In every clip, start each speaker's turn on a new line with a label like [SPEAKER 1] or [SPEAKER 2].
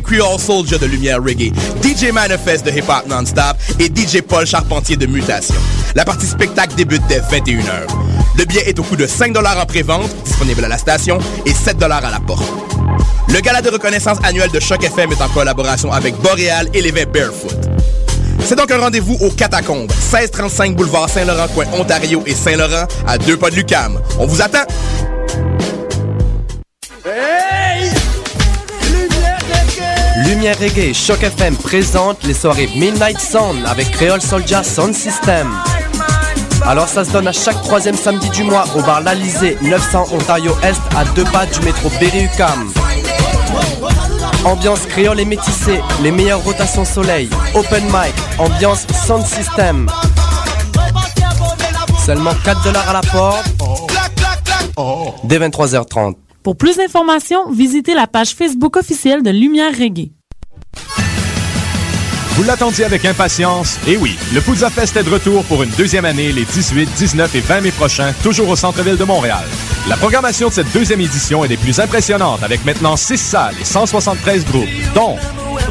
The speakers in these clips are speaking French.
[SPEAKER 1] Creole Soldier de Lumière Reggae, DJ Manifest de Hip Hop Non-Stop et DJ Paul Charpentier de Mutation. La partie spectacle débute dès 21h. Le billet est au coût de 5 en pré-vente, disponible à la station, et 7 à la porte. Le gala de reconnaissance annuel de Choc FM est en collaboration avec Boréal et l'évêque Barefoot. C'est donc un rendez-vous au Catacombes, 1635 boulevard Saint-Laurent, coin Ontario et Saint-Laurent, à deux pas de Lucam. On vous attend!
[SPEAKER 2] Lumière Reggae, Choc FM présente les soirées Midnight Sound avec Creole Soldier Sound System. Alors ça se donne à chaque troisième samedi du mois au bar L'Alizé, 900 Ontario Est, à deux pas du métro Berry-UQAM. Ambiance créole et métissée, les meilleures rotations soleil, open mic, ambiance sound system. Seulement 4 dollars à la porte. Dès 23h30.
[SPEAKER 3] Pour plus d'informations, visitez la page Facebook officielle de Lumière Reggae.
[SPEAKER 4] Vous l'attendiez avec impatience? Et oui, le Poudza Fest est de retour pour une deuxième année les 18, 19 et 20 mai prochains, toujours au centre-ville de Montréal. La programmation de cette deuxième édition est des plus impressionnantes avec maintenant 6 salles et 173 groupes, dont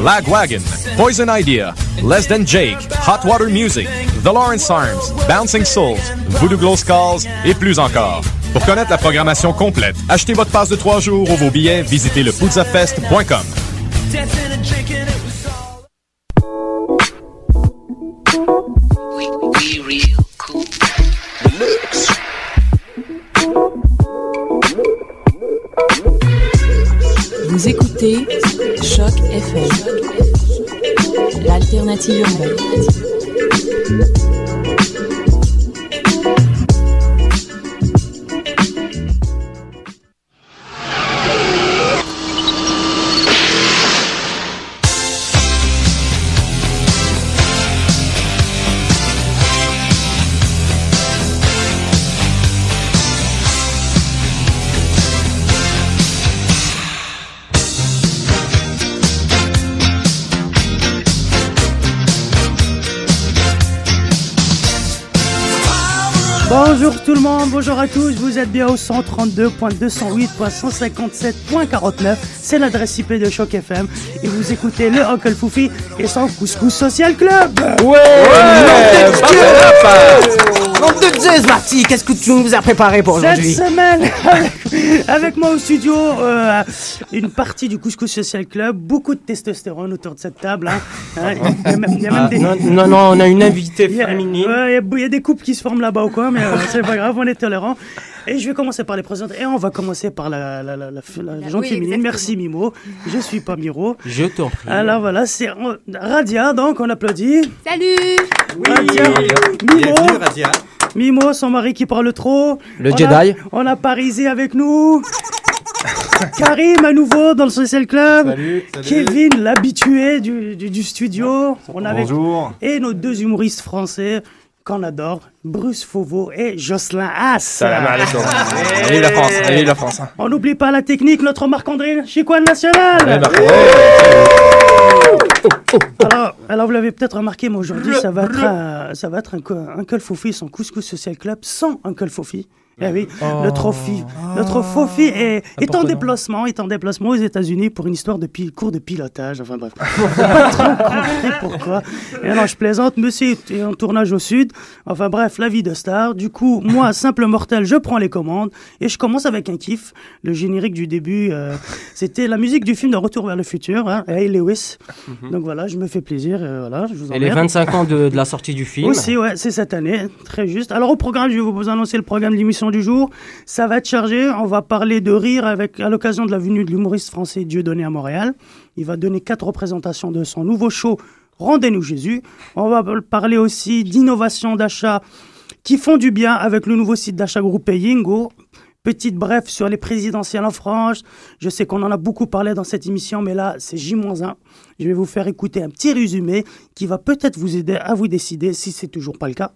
[SPEAKER 4] Lagwagon, Poison Idea, Less Than Jake, Hot Water Music, The Lawrence Arms, Bouncing Souls, Voodoo Glow Skulls et plus encore. Pour connaître la programmation complète, achetez votre passe de trois jours ou vos billets, visitez le
[SPEAKER 3] Vous écoutez Choc FM, l'alternative urbaine.
[SPEAKER 5] Tout le monde, bonjour à tous, vous êtes bien au 132.208.157.49, c'est l'adresse IP de Choc FM et vous écoutez le Uncle Foufi et son Couscous Social Club.
[SPEAKER 6] Ouais, Nom de Zeus, Marty, qu'est-ce que tu nous as préparé pour
[SPEAKER 5] Cette
[SPEAKER 6] aujourd'hui
[SPEAKER 5] semaine, avec, avec moi au studio, euh, une partie du Couscous Social Club, beaucoup de testostérone autour de cette table. hein. Hein, Il y a même, il y a même
[SPEAKER 6] Ah,
[SPEAKER 5] des...
[SPEAKER 6] non, non, non, on a une invitée
[SPEAKER 5] Il y a-
[SPEAKER 6] féminine.
[SPEAKER 5] ouais, il y a- il y, a des couples qui se forment là-bas ou quoi, mais euh, c'est pas grave, on est tolérants. Et je vais commencer par les présenter. Et on va commencer par la, la, la, la, la gente
[SPEAKER 7] oui,
[SPEAKER 5] féminine. Merci Mimo. Je suis pas Miro.
[SPEAKER 6] Je t'en prie.
[SPEAKER 5] Alors voilà, c'est euh, Radia, donc on applaudit.
[SPEAKER 7] Salut
[SPEAKER 5] Radia. Mimo. Mimo, son mari qui parle trop.
[SPEAKER 6] Le
[SPEAKER 5] On a-
[SPEAKER 6] Jedi.
[SPEAKER 5] on a Parisé avec nous. Karim à nouveau dans le Social Club.
[SPEAKER 8] Salut, salut.
[SPEAKER 5] Kevin, l'habitué du, du, du studio. On a avec-
[SPEAKER 8] Bonjour.
[SPEAKER 5] Et nos deux humoristes français qu'on adore, Bruce Fauveau et Jocelyn Haas.
[SPEAKER 8] Salam alaikum. Vive la France, la France.
[SPEAKER 5] On n'oublie pas la technique, notre Marc-André Chicoine National. Alors, alors vous l'avez peut-être remarqué, mais aujourd'hui, ça va être, un- ça va être un, Uncle Fofi, son couscous social club, sans Uncle Fofi. Eh oui, notre Fofi, notre Fofi est, est en déplacement, est en déplacement aux États-Unis pour une histoire de cours de pilotage. Enfin bref, pas trop compris pourquoi. Et non, je plaisante. Monsieur est en tournage au sud. Enfin bref, la vie de star. Du coup, moi, simple mortel, je prends les commandes et je commence avec un kiff. Le générique du début, euh, c'était la musique du film de Retour vers le futur, hein, Hey Lewis. Donc voilà, je me fais plaisir. euh, voilà, je vous
[SPEAKER 6] Et les
[SPEAKER 5] emmerde.
[SPEAKER 6] 25 ans de, de la sortie du film.
[SPEAKER 5] Aussi, ouais, c'est cette année, très juste. Alors au programme, je vais vous annoncer le programme de l'émission du jour. Ça va être chargé. On va parler de rire à l'occasion de la venue de l'humoriste français Dieudonné à Montréal. Il va donner quatre représentations de son nouveau show Rendez-nous Jésus. On va parler aussi d'innovation d'achat qui font du bien avec le nouveau site d'achat groupé Yingo. Petite bref sur les présidentielles en France. Je sais qu'on en a beaucoup parlé dans cette émission, mais là, c'est J-1. Je vais vous faire écouter un petit résumé qui va peut-être vous aider à vous décider si c'est toujours pas le cas.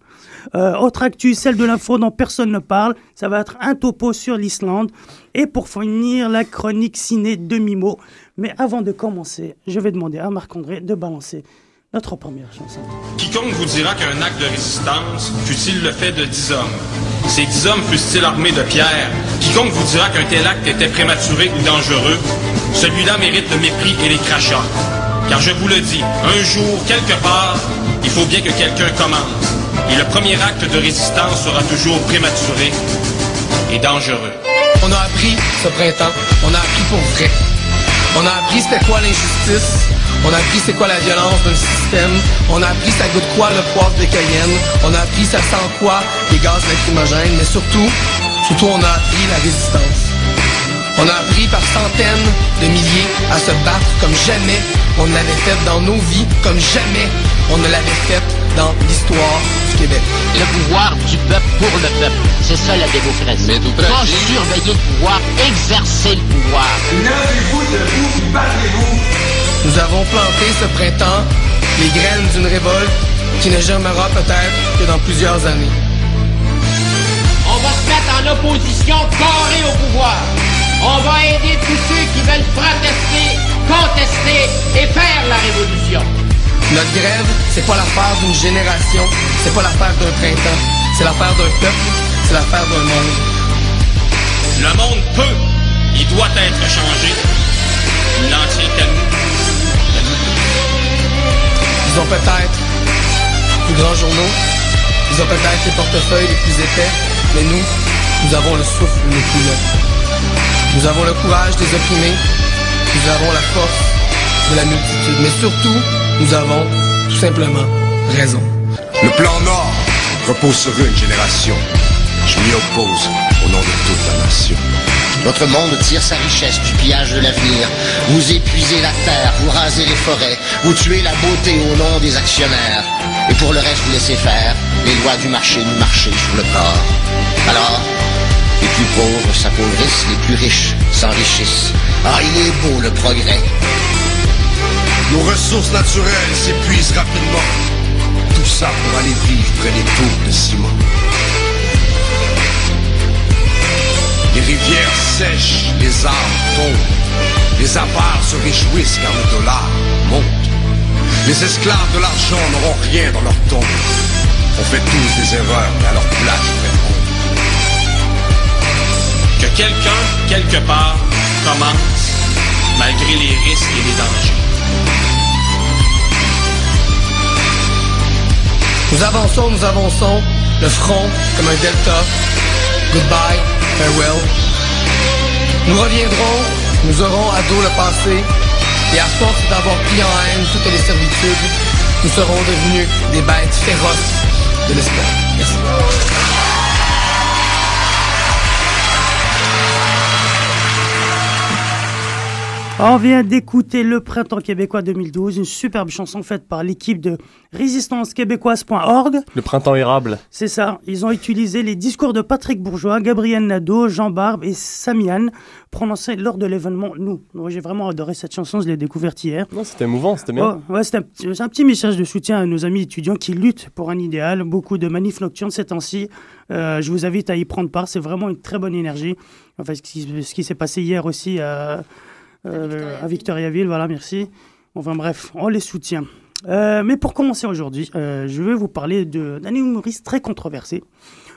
[SPEAKER 5] Euh, autre actu, celle de l'info dont personne ne parle. Ça va être un topo sur l'Islande. Et pour finir, la chronique ciné de Mimo. Mais avant de commencer, je vais demander à Marc-André de balancer Notre première chanson.
[SPEAKER 7] Quiconque vous dira qu'un acte de résistance fut-il le fait de dix hommes, ces dix hommes fussent-ils armés de pierres, quiconque vous dira qu'un tel acte était prématuré ou dangereux, celui-là mérite le mépris et les crachats. Car je vous le dis, un jour, quelque part, il faut bien que quelqu'un commence. Et le premier acte de résistance sera toujours prématuré et dangereux.
[SPEAKER 9] On a appris ce printemps, on a appris pour vrai. On a appris c'était quoi l'injustice, on a appris c'est quoi la violence d'un système, on a appris ça goûte quoi le poivre de Cayenne, on a appris ça sent quoi les gaz lacrymogènes, mais surtout, surtout on a appris la résistance. On a appris par centaines de milliers à se battre comme jamais on ne l'avait fait dans nos vies, comme jamais on ne l'avait fait dans l'histoire du Québec.
[SPEAKER 10] Le pouvoir du peuple pour le peuple. C'est ça la démocratie.
[SPEAKER 9] Mais tout
[SPEAKER 10] Pas surveiller le pouvoir, exercer le pouvoir.
[SPEAKER 9] vous debout. Nous avons planté ce printemps les graines d'une révolte qui ne germera peut-être que dans plusieurs années.
[SPEAKER 10] On va se mettre en opposition carrée au pouvoir. On va aider tous ceux qui veulent protester, contester et faire la révolution.
[SPEAKER 9] Notre grève, c'est pas l'affaire d'une génération, c'est pas l'affaire d'un printemps, c'est l'affaire d'un peuple, c'est l'affaire d'un monde.
[SPEAKER 7] Le monde peut, il doit être changé. Il n'en tient qu'à nous.
[SPEAKER 9] Ils ont peut-être les plus grands journaux, ils ont peut-être les portefeuilles les plus épais, mais nous, nous avons le souffle le plus long. Nous avons le courage des opprimés, nous avons la force de la multitude, mais surtout, nous avons tout simplement raison.
[SPEAKER 11] Le plan Nord repose sur une génération. Je m'y oppose au nom de toute la nation.
[SPEAKER 12] Notre monde tire sa richesse du pillage de l'avenir. Vous épuisez la terre, vous rasez les forêts, vous tuez la beauté au nom des actionnaires. Et pour le reste, vous laissez faire. Les lois du marché nous marcher sur le corps. Alors, les plus pauvres s'appauvrissent, les plus riches s'enrichissent. Ah, il est beau le progrès.
[SPEAKER 11] Nos ressources naturelles s'épuisent rapidement. Tout ça pour aller vivre près des tours de ciment. Les rivières sèchent, les arbres tombent. Les avares se réjouissent car le dollar monte. Les esclaves de l'argent n'auront rien dans leur tombe. On fait tous des erreurs, mais à leur place, honte.
[SPEAKER 7] Que quelqu'un, quelque part, commence, malgré les risques et les dangers.
[SPEAKER 9] Nous avançons, nous avançons, le front comme un delta. Goodbye, farewell. Nous reviendrons, nous aurons à dos le passé, et à force d'avoir pris en haine toutes les servitudes, nous serons devenus des bêtes féroces de l'espoir. Merci.
[SPEAKER 5] On vient d'écouter Le Printemps québécois 2012, une superbe chanson faite par l'équipe de résistancequébécoise.org.
[SPEAKER 2] Le printemps érable.
[SPEAKER 5] C'est ça, ils ont utilisé les discours de Patrick Bourgeois, Gabriel Nadeau, Jean Barbe et Samian prononcés lors de l'événement Nous. Moi j'ai vraiment adoré cette chanson, je l'ai découverte hier.
[SPEAKER 2] Non, c'était émouvant, c'était bien.
[SPEAKER 5] Ouais, ouais, c'est un, petit- c'est un petit message de soutien à nos amis étudiants qui luttent pour un idéal. Beaucoup de manifs nocturnes ces temps-ci. Euh, je vous invite à y prendre part. C'est vraiment une très bonne énergie. Enfin, ce qui, s'est passé hier aussi à, euh, à Victoriaville. Voilà, merci. Enfin bref, on les soutient. Euh, mais pour commencer aujourd'hui, euh, je vais vous parler d'un humoriste très controversé.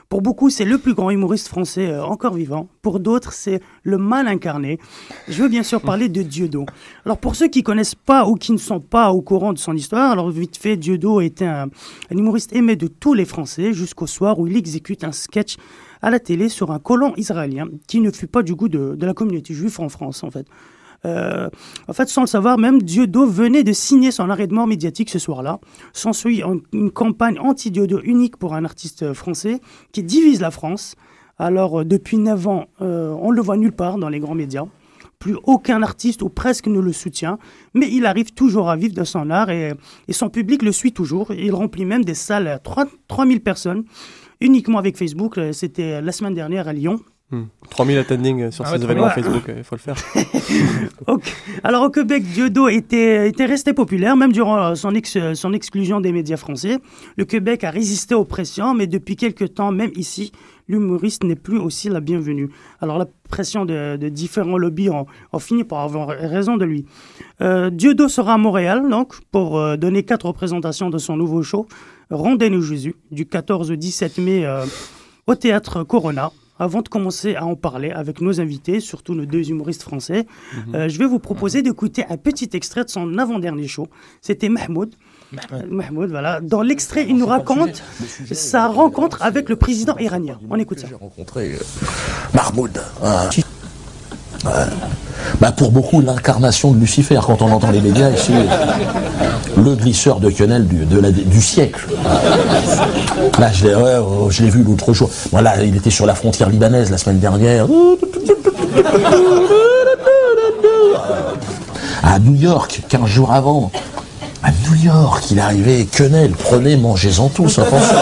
[SPEAKER 5] Pour beaucoup, c'est le plus grand humoriste français euh, encore vivant. Pour d'autres, c'est le mal incarné. Je veux bien sûr parler de Dieudo. Alors pour ceux qui connaissent pas ou qui ne sont pas au courant de son histoire, alors vite fait, Dieudo était un, un humoriste aimé de tous les Français jusqu'au soir où il exécute un sketch à la télé sur un colon israélien qui ne fut pas du goût de, de la communauté juive en France en fait. Euh, en fait, sans le savoir, même Dieudo venait de signer son arrêt de mort médiatique ce soir-là. S'ensuit un- une campagne anti-Dieudo unique pour un artiste français qui divise la France. Alors, euh, depuis 9 ans, euh, on le voit nulle part dans les grands médias. Plus aucun artiste ou presque ne le soutient, mais il arrive toujours à vivre de son art et, et son public le suit toujours. Il remplit même des salles à 3 3000 personnes uniquement avec Facebook. Euh, C'était la semaine dernière à Lyon.
[SPEAKER 2] 3000 attending euh, sur
[SPEAKER 5] Ah
[SPEAKER 2] ces
[SPEAKER 5] ouais,
[SPEAKER 2] événements. Facebook, il faut le faire.
[SPEAKER 5] Ok. Alors au Québec, Dieudo était, était resté populaire, même durant euh, son, ex- euh, son exclusion des médias français. Le Québec a résisté aux pressions, mais depuis quelques temps, même ici, l'humoriste n'est plus aussi la bienvenue. Alors la pression de, de différents lobbies ont, ont fini par avoir raison de lui. Euh, Dieudo sera à Montréal, donc, pour euh, donner quatre représentations de son nouveau show, Rondez-nous Jésus, du 14 au 17 mai euh, au Théâtre Corona. Avant de commencer à en parler avec nos invités, surtout nos deux humoristes français, euh, je vais vous proposer d'écouter un petit extrait de son avant-dernier show. C'était Mahmoud. Euh, Mahmoud, voilà. Dans l'extrait, il nous raconte sa rencontre avec le président iranien. On écoute ça.
[SPEAKER 13] rencontré euh, Mahmoud. hein. Ouais. Bah pour beaucoup, l'incarnation de Lucifer, quand on entend les médias ici, le glisseur de quenelle du, siècle. Là, je l'ai ouais, oh, je l'ai vu l'autre jour. Voilà, il était sur la frontière libanaise la semaine dernière. À New York, 15 jours avant. À New York, il est arrivé, quenelle, prenez, mangez-en tous, attention.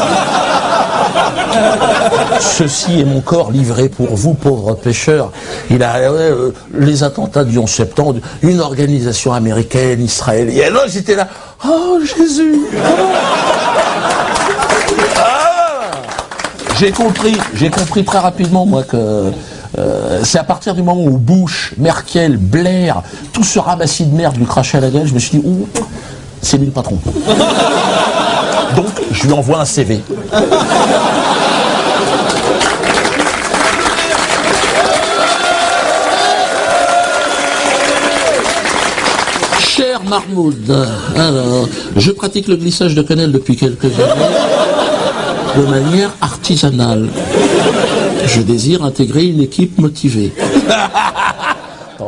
[SPEAKER 13] Ceci est mon corps livré pour vous, pauvres pêcheurs. Il a ouais, euh, les attentats du 11 septembre, une organisation américaine, israélienne. Oh, j'étais là. Oh Jésus. Ah. J'ai compris, j'ai compris très rapidement moi que euh, c'est à partir du moment où Bush, Merkel, Blair, tout ce ramassis de merde lui crachait à la gueule, je me suis dit, ouh, c'est lui le patron. Donc, je lui envoie un CV. Cher Marmoud, alors, je pratique le glissage de quenelle depuis quelques années de manière artisanale. Je désire intégrer une équipe motivée.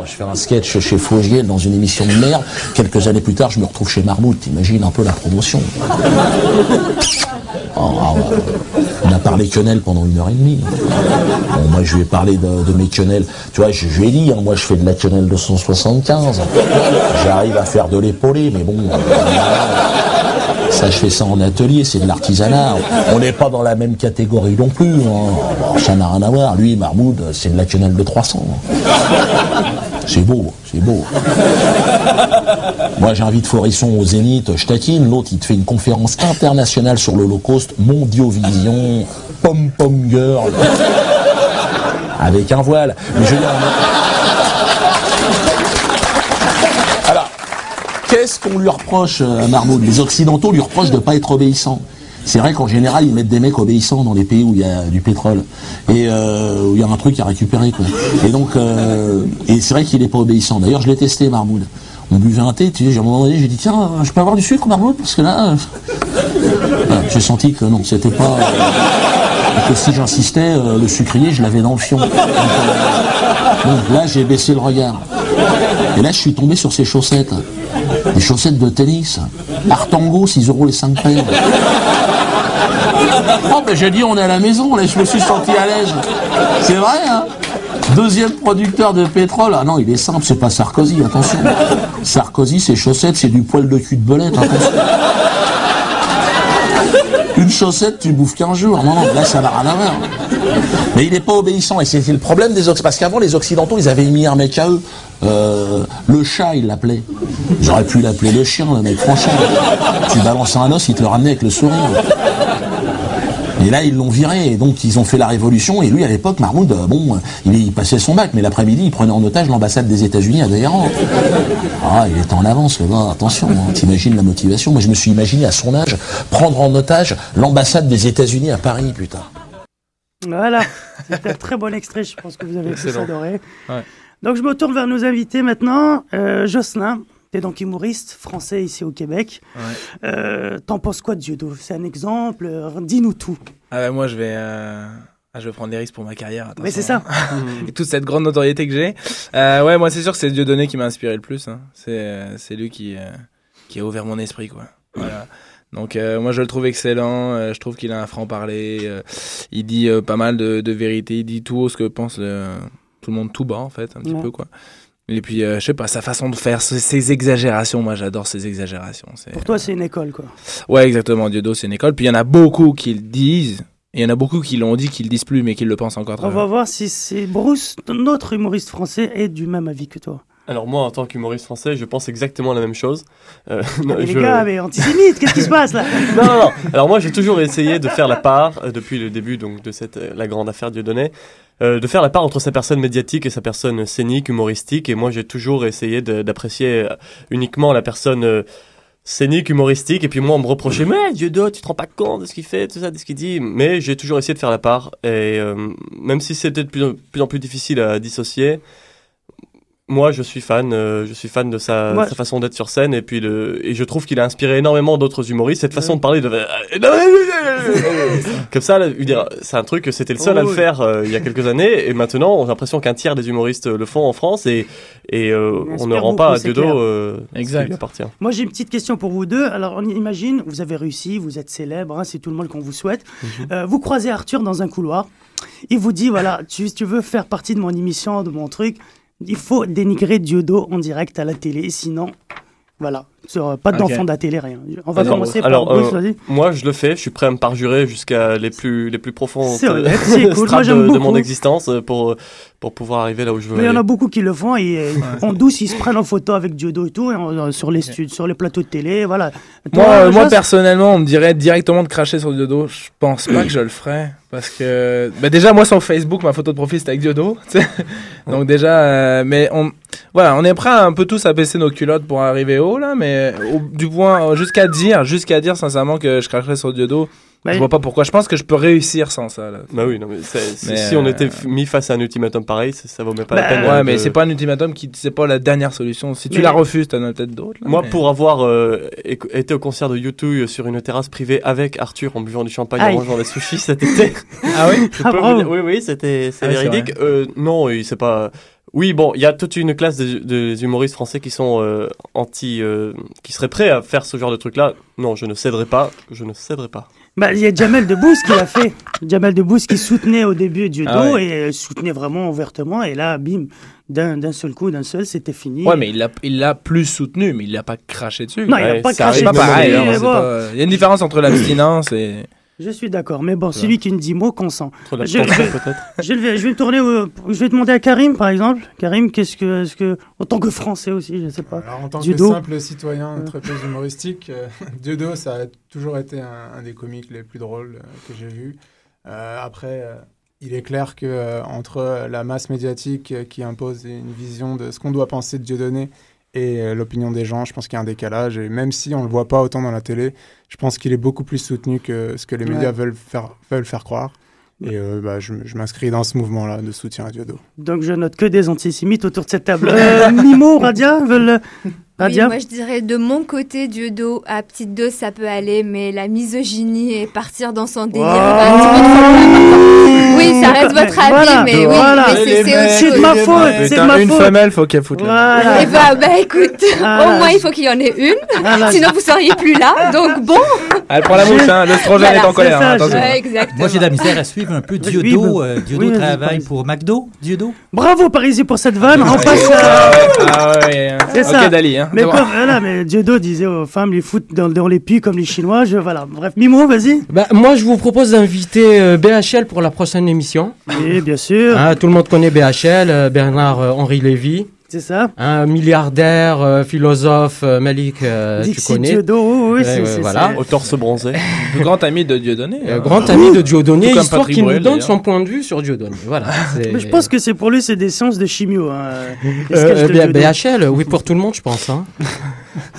[SPEAKER 13] Je fais un sketch chez Fogiel dans une émission de merde. Quelques années plus tard, je me retrouve chez Marmoud. T'imagines un peu la promotion. Oh, ah. On a parlé quenelle pendant une heure et demie. Moi, je lui ai parlé de, mes quenelles. Tu vois, je, lui ai dit, hein, moi, je fais de la quenelle 275. J'arrive à faire de l'épaulé, mais bon. euh, ça, je fais ça en atelier, c'est de l'artisanat. On n'est pas dans la même catégorie non plus. hein. Ça n'a rien à voir. Lui, Marmoud, c'est de la quenelle de 300. C'est beau, c'est beau. Moi, j'invite Forisson au Zénith, je. L'autre, il te fait une conférence internationale sur l'Holocauste, Mondiovision, Pom Pom Girl. Avec un voile. Mais je qu'est-ce qu'on lui reproche euh, à Marmoud Les Occidentaux lui reprochent de ne pas être obéissant. C'est vrai qu'en général, ils mettent des mecs obéissants dans les pays où il y a du pétrole et euh, où il y a un truc à récupérer. Et donc, euh, et c'est vrai qu'il n'est pas obéissant. D'ailleurs, je l'ai testé, Marmoud. On buvait un thé, tu sais, à un moment donné, j'ai dit tiens, je peux avoir du sucre, Marmoud, parce que là, euh, j'ai senti que non, c'était pas. euh, que si j'insistais, le sucrier, je l'avais dans le fion. Donc, donc là, j'ai baissé le regard. Et là, je suis tombé sur ces chaussettes. Des chaussettes de tennis. Artango, 6 euros les 5 paires. Oh, ben j'ai dit, on est à la maison, là, je me suis senti à l'aise. C'est vrai, hein Deuxième producteur de pétrole. Ah non, il est simple, c'est pas Sarkozy, attention. Sarkozy, ses chaussettes, c'est du poil de cul de belette, attention. Une chaussette, tu bouffes qu'un jour. Non, non, là, ça n'a rien à voir. Mais il n'est pas obéissant. Et c'est le problème des Occidentaux. Parce qu'avant, les Occidentaux, ils avaient mis un mec à eux. Euh, le chat, ils l'appelaient. J'aurais pu l'appeler le chien, le mec, franchement. Tu balances un os, il te le ramenait avec le sourire. Et là, ils l'ont viré, et donc ils ont fait la révolution. Et lui, à l'époque, Mahmoud, euh, bon, il, il passait son bac, mais l'après-midi, il prenait en otage l'ambassade des États-Unis à Téhéran. Ah, il était en avance, le gars. Attention, hein, t'imagines la motivation. Moi, je me suis imaginé à son âge prendre en otage l'ambassade des États-Unis à Paris, putain.
[SPEAKER 5] Voilà, c'était un très bon extrait, je pense que vous avez tous adoré.
[SPEAKER 8] Ouais.
[SPEAKER 5] Donc je me tourne vers nos invités maintenant. Euh, Jocelyn, donc humoriste français ici au Québec. Euh, T'en penses quoi de Dieudo C'est un exemple, euh, dis-nous tout.
[SPEAKER 8] Ah bah, moi je vais euh, ah, je vais prendre des risques pour ma carrière.
[SPEAKER 5] Mais c'est ça.
[SPEAKER 8] Et toute cette grande notoriété que j'ai. Euh, ouais, moi c'est sûr que c'est Dieudonné qui m'a inspiré le plus. hein. C'est c'est lui qui qui a ouvert mon esprit quoi. Voilà. Donc euh, moi je le trouve excellent. euh, je trouve qu'il a un franc parler. euh, il dit pas mal de, de vérité. Il dit tout ce que pense le- tout le monde tout bas en fait un petit
[SPEAKER 5] Ouais.
[SPEAKER 8] peu quoi. Et puis euh, je sais pas sa façon de faire, ses, ses exagérations. Moi j'adore ses exagérations.
[SPEAKER 5] Pour toi, c'est une école, quoi.
[SPEAKER 8] Ouais, exactement. Dieudo, c'est une école. Puis il y en a beaucoup qui le disent Et il y en a beaucoup qui l'ont dit, qui le disent plus, mais qui le pensent encore
[SPEAKER 5] On va voir si c'est Bruce, notre humoriste français, est du même avis que toi.
[SPEAKER 14] Alors moi, en tant qu'humoriste français, je pense exactement la même chose. Euh, non,
[SPEAKER 5] Mais les gars, mais antisémite, qu'est-ce qui se passe là
[SPEAKER 14] non, non, non. Alors moi, j'ai toujours essayé de faire la part, euh, depuis le début donc, de cette, euh, la grande affaire Dieudonné, euh, de faire la part entre sa personne médiatique et sa personne scénique, humoristique. Et moi, j'ai toujours essayé d'apprécier euh, uniquement la personne euh, scénique, humoristique. Et puis moi, on me reprochait, mais Dieudo, tu te rends pas compte de ce qu'il fait, tout ça, de ce qu'il dit. Mais j'ai toujours essayé de faire la part. Et euh, même si c'était de plus, en plus difficile à dissocier, moi, je suis fan, euh, je suis fan de sa, façon d'être sur scène et puis de, et je trouve qu'il a inspiré énormément d'autres humoristes. Cette façon de parler de, comme ça, là, dire, c'est un truc, c'était le seul
[SPEAKER 5] Oh,
[SPEAKER 14] à le
[SPEAKER 5] oui.
[SPEAKER 14] faire euh, il y a quelques années et maintenant, j'ai l'impression qu'un tiers des humoristes le font en France et, et euh, on ne rend pas à Diodo euh, ce qui
[SPEAKER 8] Exact.
[SPEAKER 14] lui appartient.
[SPEAKER 5] Moi, j'ai une petite question pour vous deux. Alors, on imagine, vous avez réussi, vous êtes célèbre, hein, c'est tout le monde qu'on vous souhaite.
[SPEAKER 14] Mhm.
[SPEAKER 5] Euh, vous croisez Arthur dans un couloir. Il vous dit voilà, tu, si tu veux faire partie de mon émission, de mon truc, il faut dénigrer Diodo en direct à la télé. Sinon, voilà, sur, pas d'enfant de la télé, rien. On va
[SPEAKER 14] Alors,
[SPEAKER 5] commencer par
[SPEAKER 14] alors,
[SPEAKER 5] Bruce,
[SPEAKER 14] euh, moi, je le fais. Je suis prêt à me parjurer jusqu'à les plus les plus profonds
[SPEAKER 5] cool. Moi,
[SPEAKER 14] de, de mon existence euh, pour pour pouvoir arriver là où je veux.
[SPEAKER 5] Mais il y en a beaucoup qui le font et euh, en douce, ils se prennent en photo avec Diodo et tout, et en- sur, les stu- sur les plateaux de télé, voilà.
[SPEAKER 8] Moi, euh, moi personnellement, on me dirait directement de cracher sur Diodo. Je pense pas que je le ferais. Parce que. Bah, déjà, moi, sur Facebook, ma photo de profil, c'était avec Diodo. Donc, déjà. euh, mais on. Voilà, on est prêt un peu tous à baisser nos culottes pour arriver haut, là. Mais au- du point. Jusqu'à dire, jusqu'à dire sincèrement que je cracherais sur Diodo.
[SPEAKER 5] Bah,
[SPEAKER 8] je vois pas pourquoi. Je pense que je peux réussir sans ça, là.
[SPEAKER 14] Bah oui, non, mais, c'est- c'est-
[SPEAKER 8] Mais,
[SPEAKER 14] si on
[SPEAKER 8] euh,
[SPEAKER 14] était mis face à un ultimatum pareil, ça, ça vaut même pas
[SPEAKER 8] Bah,
[SPEAKER 14] la peine.
[SPEAKER 8] ouais,
[SPEAKER 14] euh,
[SPEAKER 8] mais
[SPEAKER 14] de-
[SPEAKER 8] c'est pas un ultimatum qui. C'est pas la dernière solution. Si tu
[SPEAKER 14] Mais-
[SPEAKER 8] la refuses, t'en as peut-être d'autres. là,
[SPEAKER 14] Moi,
[SPEAKER 8] mais-
[SPEAKER 14] pour avoir euh, été au concert de U2 sur une terrasse privée avec Arthur en buvant du champagne
[SPEAKER 8] Aïe.
[SPEAKER 14] en mangeant des sushis cet été.
[SPEAKER 8] Ah oui
[SPEAKER 14] Je
[SPEAKER 8] Ah,
[SPEAKER 14] peux vous
[SPEAKER 8] bravo.
[SPEAKER 14] dire- Oui, oui, c'était c'est
[SPEAKER 8] Ah c'est
[SPEAKER 14] véridique. Euh, non, oui, c'est pas. Oui, bon, il y a toute une classe de, de humoristes français qui sont euh, anti, euh, qui seraient prêts à faire ce genre de truc-là. Non, je ne céderai pas. Je ne céderai pas.
[SPEAKER 5] Bah, il y a Jamel Debbouze qui l'a fait. Jamel Debbouze qui soutenait au début Diodo
[SPEAKER 8] Ah ouais.
[SPEAKER 5] et euh, soutenait vraiment ouvertement. Et là, bim, d'un d'un seul coup, d'un seul, c'était fini.
[SPEAKER 8] Ouais, mais il l'a, il l'a plus soutenu, mais il l'a pas craché dessus.
[SPEAKER 5] Non, il l'a pas craché dessus,
[SPEAKER 8] pas pareil, hein, pas- Il y a une différence entre l'abstinence et.
[SPEAKER 5] Je suis d'accord, mais bon, celui qui ne dit mot consent.
[SPEAKER 14] Trop
[SPEAKER 5] Je, vais, je vais me tourner, au- je vais demander à Karim, par exemple. Karim, qu'est-ce que, est-ce que, en tant que Français aussi, je sais pas.
[SPEAKER 15] Alors, en tant que simple citoyen très peu humoristique, euh, Diodo, ça a toujours été un, un des comiques les plus drôles euh, que j'ai vus. Euh, après, euh, il est clair que euh, entre la masse médiatique euh, qui impose une vision de ce qu'on doit penser de Dieudonné et euh, l'opinion des gens, je pense qu'il y a un décalage. Et même si on le voit pas autant dans la télé, je pense qu'il est beaucoup plus soutenu que ce que les médias
[SPEAKER 5] Ouais.
[SPEAKER 15] veulent faire, veulent faire croire. Et euh, bah, je, je m'inscris dans ce mouvement-là de soutien à Diodo.
[SPEAKER 5] Donc, je note que des antisémites autour de cette table. Euh, Mimo, Radia, veulent,
[SPEAKER 16] Oui, moi je dirais de mon côté, Diodo, à petite dose ça peut aller, mais la misogynie et partir dans son délire,
[SPEAKER 5] Oh.
[SPEAKER 16] loin. Oui, ça reste votre avis,
[SPEAKER 5] Voilà,
[SPEAKER 16] mais oui,
[SPEAKER 5] voilà.
[SPEAKER 16] c'est-
[SPEAKER 5] de ma faute, c'est de ma
[SPEAKER 8] une
[SPEAKER 5] faute.
[SPEAKER 8] femelle, faut qu'elle foute la
[SPEAKER 5] Voilà.
[SPEAKER 16] Eh ben, bah écoute,
[SPEAKER 5] Ah,
[SPEAKER 16] au moins il faut qu'il y en ait une,
[SPEAKER 5] Voilà.
[SPEAKER 16] sinon vous seriez plus là, donc bon.
[SPEAKER 8] Elle prend la mouche, hein, l'ostrogène
[SPEAKER 16] Voilà,
[SPEAKER 8] est en colère.
[SPEAKER 16] ça,
[SPEAKER 8] hein, attention.
[SPEAKER 16] Ouais, exactement.
[SPEAKER 17] Moi, j'ai de la misère à suivre un peu Diodo.
[SPEAKER 5] bah,
[SPEAKER 17] euh,
[SPEAKER 5] oui,
[SPEAKER 17] travaille pour McDo. Diodo
[SPEAKER 5] Bravo, Parisi, pour cette vanne. On passe à...
[SPEAKER 8] Ah ouais, hein.
[SPEAKER 5] C'est
[SPEAKER 8] Ok,
[SPEAKER 5] ça.
[SPEAKER 8] Dali, hein.
[SPEAKER 5] Mais comme, voilà, mais Diodo disait aux femmes, les foutent dans, dans les puits comme les Chinois. Je, voilà. Bref, Mimo, vas-y.
[SPEAKER 6] Bah, moi, je vous propose d'inviter euh, BHL pour la prochaine émission.
[SPEAKER 5] Oui, bien sûr.
[SPEAKER 6] Hein, tout le monde connaît BHL, euh, Bernard-Henri Lévy.
[SPEAKER 5] C'est ça.
[SPEAKER 6] Un milliardaire, euh, philosophe, euh, Malik, euh, tu connais.
[SPEAKER 5] Diodo, oui, oui,
[SPEAKER 6] Ouais,
[SPEAKER 5] c'est-
[SPEAKER 6] ouais, voilà.
[SPEAKER 14] Au torse bronzé.
[SPEAKER 8] Le grand ami de Dieudonné.
[SPEAKER 6] Euh,
[SPEAKER 8] hein.
[SPEAKER 6] grand ami de Dieudonné,
[SPEAKER 8] Tout
[SPEAKER 6] histoire qu'il nous donne son point de vue sur Dieudonné. Voilà.
[SPEAKER 5] Mais je pense que c'est pour lui, c'est des séances de chimio. Hein, de.
[SPEAKER 6] BHL, oui pour tout le monde, je pense. hein.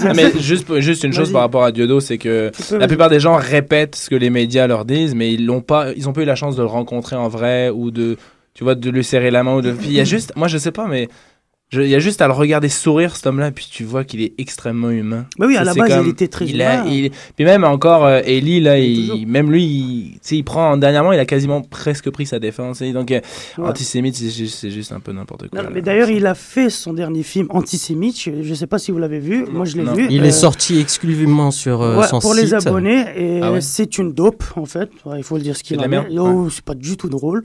[SPEAKER 8] Ah, mais juste, juste une chose par rapport à Diodo, c'est que la plupart des gens répètent ce que les médias leur disent, mais ils l'ont pas, ils ont pas eu la chance de le rencontrer en vrai ou de, tu vois, de lui serrer la main ou de. Il y a juste, moi je sais pas, mais il y a juste à le regarder sourire cet homme-là, puis tu vois qu'il est extrêmement humain.
[SPEAKER 5] Bah oui, à
[SPEAKER 8] Ça,
[SPEAKER 5] la base,
[SPEAKER 8] comme-
[SPEAKER 5] il était très
[SPEAKER 8] il a-
[SPEAKER 5] humain.
[SPEAKER 8] il- Puis même encore euh, Ellie là, il- même lui, il, tu sais, il prend dernièrement, il a quasiment presque pris sa défense. et donc euh,
[SPEAKER 5] Ouais.
[SPEAKER 8] antisémite, c'est juste, un peu n'importe quoi.
[SPEAKER 5] Non,
[SPEAKER 8] là.
[SPEAKER 5] mais d'ailleurs, il a fait son dernier film antisémite. Je ne sais pas si vous l'avez vu. Moi, je l'ai vu.
[SPEAKER 6] Il
[SPEAKER 5] Euh,
[SPEAKER 6] est sorti exclusivement sur euh,
[SPEAKER 5] ouais,
[SPEAKER 6] son
[SPEAKER 5] pour
[SPEAKER 6] site.
[SPEAKER 5] les abonnés. Et
[SPEAKER 8] Ah ouais
[SPEAKER 5] c'est une dope, en fait. Ouais, il faut le dire ce qu'il
[SPEAKER 8] merde
[SPEAKER 5] Oh, c'est pas du tout drôle.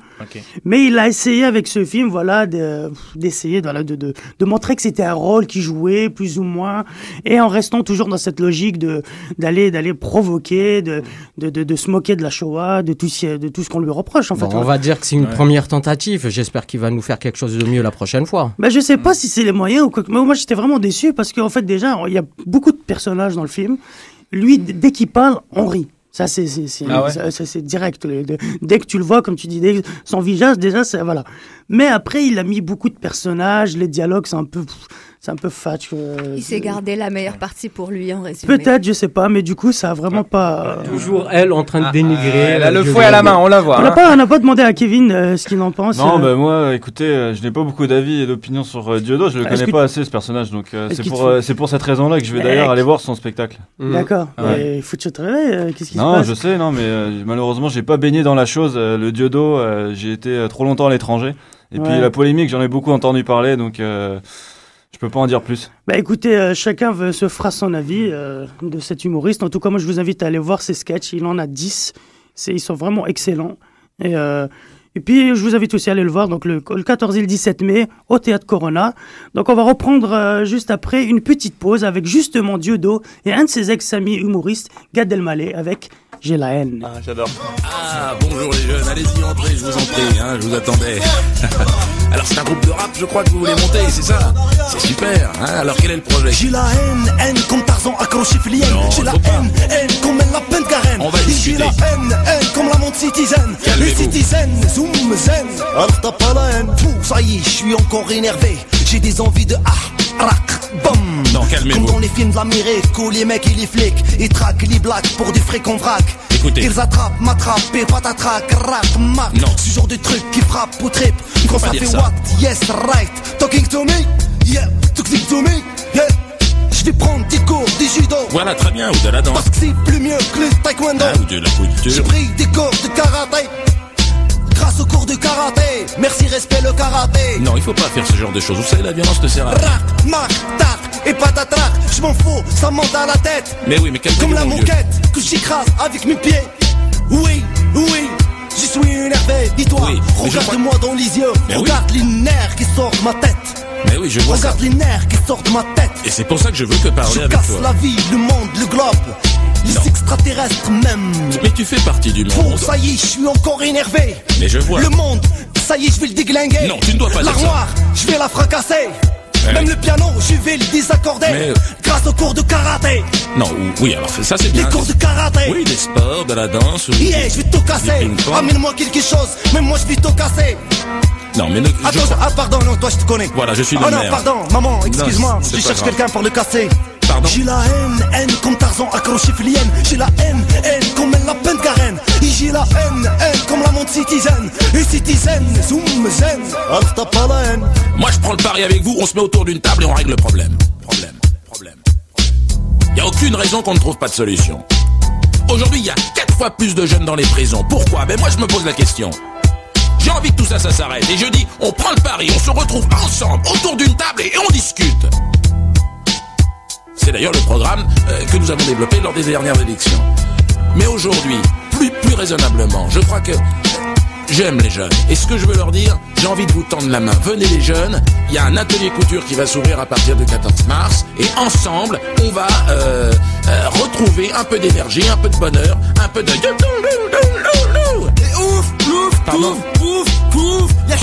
[SPEAKER 5] Mais il a essayé avec ce film, voilà, de- d'essayer voilà, de, de, de, de montrer que c'était un rôle qu'il jouait, plus ou moins, et en restant toujours dans cette logique de d'aller d'aller provoquer, de, de, de, de se moquer de la Shoah, de tout ce, de tout ce qu'on lui reproche, en
[SPEAKER 18] Bon,
[SPEAKER 5] fait.
[SPEAKER 18] on va dire que c'est une
[SPEAKER 5] Ouais.
[SPEAKER 18] première tentative. J'espère qu'il va nous faire quelque chose de mieux la prochaine fois.
[SPEAKER 5] Ben, je sais pas si c'est les moyens ou quoi. que- Mais moi, j'étais vraiment déçu parce qu'en fait, déjà, il y a beaucoup de personnages dans le film. Lui, dès qu'il parle, on rit. Ça, c'est
[SPEAKER 8] Ah ouais
[SPEAKER 5] ça- c'est direct. Le- de- Dès que tu le vois, comme tu dis, dès son visage, déjà, c'est voilà. Mais après, il a mis beaucoup de personnages. Les dialogues, c'est un peu, c'est un peu fat. euh,
[SPEAKER 16] Il s'est gardé la meilleure partie pour lui, en résumé.
[SPEAKER 5] Peut-être, je sais pas, mais du coup, ça a vraiment pas.
[SPEAKER 18] Toujours elle en train de dénigrer.
[SPEAKER 8] elle a le
[SPEAKER 18] Dieu
[SPEAKER 8] fouet à la main, on la voit.
[SPEAKER 5] On n'a
[SPEAKER 8] hein.
[SPEAKER 5] pas, demandé à Kevin euh, ce qu'il en pense.
[SPEAKER 19] Non,
[SPEAKER 5] euh.
[SPEAKER 19] bah moi, écoutez, euh, je n'ai pas beaucoup d'avis et d'opinions sur euh, Dieudo. Je le connais pas assez ce personnage, donc euh, c'est pour
[SPEAKER 5] te-
[SPEAKER 19] euh, c'est pour cette raison-là que je vais d'ailleurs aller voir son spectacle.
[SPEAKER 5] D'accord.
[SPEAKER 19] Ah ouais.
[SPEAKER 5] Il faut que tu te réveilles. euh, Qu'est-ce qui se
[SPEAKER 19] Non,
[SPEAKER 5] passe
[SPEAKER 19] je sais, non, mais euh, malheureusement, j'ai pas baigné dans la chose. Euh, le euh, j'ai été euh, trop longtemps à l'étranger. Et puis la polémique, j'en ai beaucoup entendu parler, donc euh, je peux pas en dire plus.
[SPEAKER 5] Bah écoutez, euh, chacun se fera son avis euh, de cet humoriste. En tout cas, moi je vous invite à aller voir ses sketchs. Il en a 10. C'est, ils sont vraiment excellents. Et, euh, et puis je vous invite aussi à aller le voir donc le, le 14 et le 17 mai au Théâtre Corona. Donc on va reprendre euh, juste après une petite pause avec justement Dieudo et un de ses ex-amis humoristes, Gad Elmaleh, avec J'ai la haine.
[SPEAKER 14] Ah, j'adore.
[SPEAKER 13] Ah, bonjour les jeunes, allez-y, entrez, je vous en prie, hein, je vous attendais. Alors c'est un groupe de rap, je crois que vous voulez monter, c'est ça? C'est super, hein Alors quel est le projet?
[SPEAKER 20] J'ai la haine, haine comme Tarzan accroché flienne. J'ai la haine, haine comme la peine Karen.
[SPEAKER 13] On va
[SPEAKER 20] J'ai
[SPEAKER 13] discuter.
[SPEAKER 20] la haine, haine comme la montre citizen. Les citizens, zoom, zen. Alors t'as pas la haine. Pouh, ça y est, je suis encore énervé. J'ai des envies de ah, rac, bam.
[SPEAKER 13] Non.
[SPEAKER 20] Comme dans les films de où les mecs et les flics, ils traquent les blacks pour du fric en vrac.
[SPEAKER 13] Écoutez.
[SPEAKER 20] Ils attrapent, m'attrapent et patatrac, rap, mac.
[SPEAKER 13] Non.
[SPEAKER 20] Ce genre de truc qui frappe ou trip. Quand ça fait what? Yes, right. Talking to me? Yeah. Talking to me? Yeah. Je vais prendre des cours de judo.
[SPEAKER 13] Voilà, très bien, ou de la danse.
[SPEAKER 20] Parce que c'est plus mieux que le taekwondo.
[SPEAKER 13] Ah, ou de la
[SPEAKER 20] J'ai
[SPEAKER 13] couture.
[SPEAKER 20] pris des cours de karaté. Grâce au cours de karaté. Merci, respect le karaté.
[SPEAKER 13] Non, il faut pas faire ce genre de choses, vous savez, la violence ne sert à rien.
[SPEAKER 20] Rac, mac, tac et patatrac. Je m'en fous, ça me monte à la tête.
[SPEAKER 13] Mais oui, mais
[SPEAKER 20] Comme la moquette que j'écrase avec mes pieds. Oui, oui. Je suis énervé, dis-toi,
[SPEAKER 13] Oui,
[SPEAKER 20] regarde-moi dans les yeux,
[SPEAKER 13] Mais oui.
[SPEAKER 20] regarde les nerfs qui sortent de ma tête,
[SPEAKER 13] Mais oui, je vois ça.
[SPEAKER 20] regarde les nerfs qui sortent de ma tête.
[SPEAKER 13] Et c'est pour ça que je veux te parler
[SPEAKER 20] Je
[SPEAKER 13] avec
[SPEAKER 20] casse
[SPEAKER 13] toi.
[SPEAKER 20] la vie, le monde, le globe, les extraterrestres même.
[SPEAKER 13] Mais tu fais partie du
[SPEAKER 20] Bon,
[SPEAKER 13] monde.
[SPEAKER 20] ça y est, je suis encore énervé.
[SPEAKER 13] Mais je vois.
[SPEAKER 20] Le monde, ça y est, je vais le déglinguer.
[SPEAKER 13] Non, tu ne dois pas.
[SPEAKER 20] L'armoire, je vais la fracasser.
[SPEAKER 13] Ouais.
[SPEAKER 20] Même le piano, je vais le désaccorder.
[SPEAKER 13] Mais-
[SPEAKER 20] Grâce au cours de karaté.
[SPEAKER 13] Non, ou- oui, alors ça c'est
[SPEAKER 20] Les
[SPEAKER 13] bien.
[SPEAKER 20] cours de karaté.
[SPEAKER 13] Oui, des sports, de la danse. Ou
[SPEAKER 20] Yeah, je vais tout casser. Amène-moi quelque chose. Même moi, je vais tout casser.
[SPEAKER 13] Non, mais ne, je
[SPEAKER 20] Attends,
[SPEAKER 13] crois-
[SPEAKER 20] ah, pardon, non, toi, je te connais.
[SPEAKER 13] Voilà, je suis le
[SPEAKER 20] non,
[SPEAKER 13] maire.
[SPEAKER 20] pardon, maman, excuse-moi.
[SPEAKER 13] Non,
[SPEAKER 20] Je cherche quelqu'un pour le casser.
[SPEAKER 13] Pardon
[SPEAKER 20] J'ai la haine, haine comme Tarzan accroché flienne. J'ai la haine, haine comme la peine Karen. J'ai la haine, haine comme la montre citizen. Et citizen, zoom, zen. Pas la haine.
[SPEAKER 13] Moi, je prends le pari avec vous, on se met autour d'une table et on règle le problème. Problème, problème. Il n'y a aucune raison qu'on ne trouve pas de solution. Aujourd'hui, il y a quatre fois plus de jeunes dans les prisons. Pourquoi? Ben moi, je me pose la question. J'ai envie que tout ça, ça s'arrête. Et je dis, on prend le pari, on se retrouve ensemble autour d'une table et on discute. C'est d'ailleurs le programme euh, que nous avons développé lors des dernières élections. Mais aujourd'hui, plus, raisonnablement, je crois que j'aime les jeunes. Et ce que je veux leur dire, j'ai envie de vous tendre la main. Venez les jeunes, il y a un atelier couture qui va s'ouvrir à partir du 14 mars. Et ensemble, on va euh, euh, retrouver un peu d'énergie, un peu de bonheur, un peu de...
[SPEAKER 20] Et ouf, ouf,
[SPEAKER 13] Pardon
[SPEAKER 20] ouf, ouf, ouf, y'a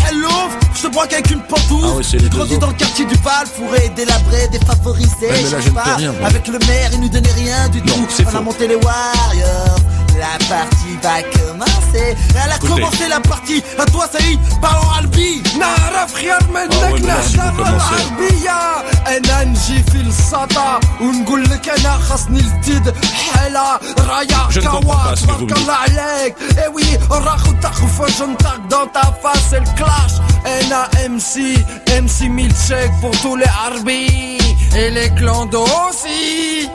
[SPEAKER 20] je te avec une pantoufle.
[SPEAKER 13] Ah oui, les
[SPEAKER 20] dans le quartier du Val, fourré, délabré, défavorisé.
[SPEAKER 13] Ouais, mais là,
[SPEAKER 20] je
[SPEAKER 13] ne
[SPEAKER 20] pas,
[SPEAKER 13] rien,
[SPEAKER 20] avec le maire, il nous donnait rien du
[SPEAKER 13] Non,
[SPEAKER 20] tout.
[SPEAKER 13] c'est
[SPEAKER 20] On
[SPEAKER 13] faux.
[SPEAKER 20] a monté les Warriors La partie va commencer. Elle a
[SPEAKER 13] Écoutez.
[SPEAKER 20] commencé la partie. À toi, Saïd, parle en Albi. نعرف خير
[SPEAKER 13] Ah ouais,
[SPEAKER 20] منك
[SPEAKER 13] mais là, si vous
[SPEAKER 20] نهضر
[SPEAKER 13] commencez.
[SPEAKER 20] العربية أنا نجي في السطا ونقول لك أنا خاصني التد حالة رايا
[SPEAKER 13] Je ne comprends pas ce que vous me
[SPEAKER 20] تبارك
[SPEAKER 13] dites.
[SPEAKER 20] الله عليك Eh oui, راخو تاخو فجنتك dans ta face le clash أنا MC MC milkshake pour tous les Arabis Et les clandos aussi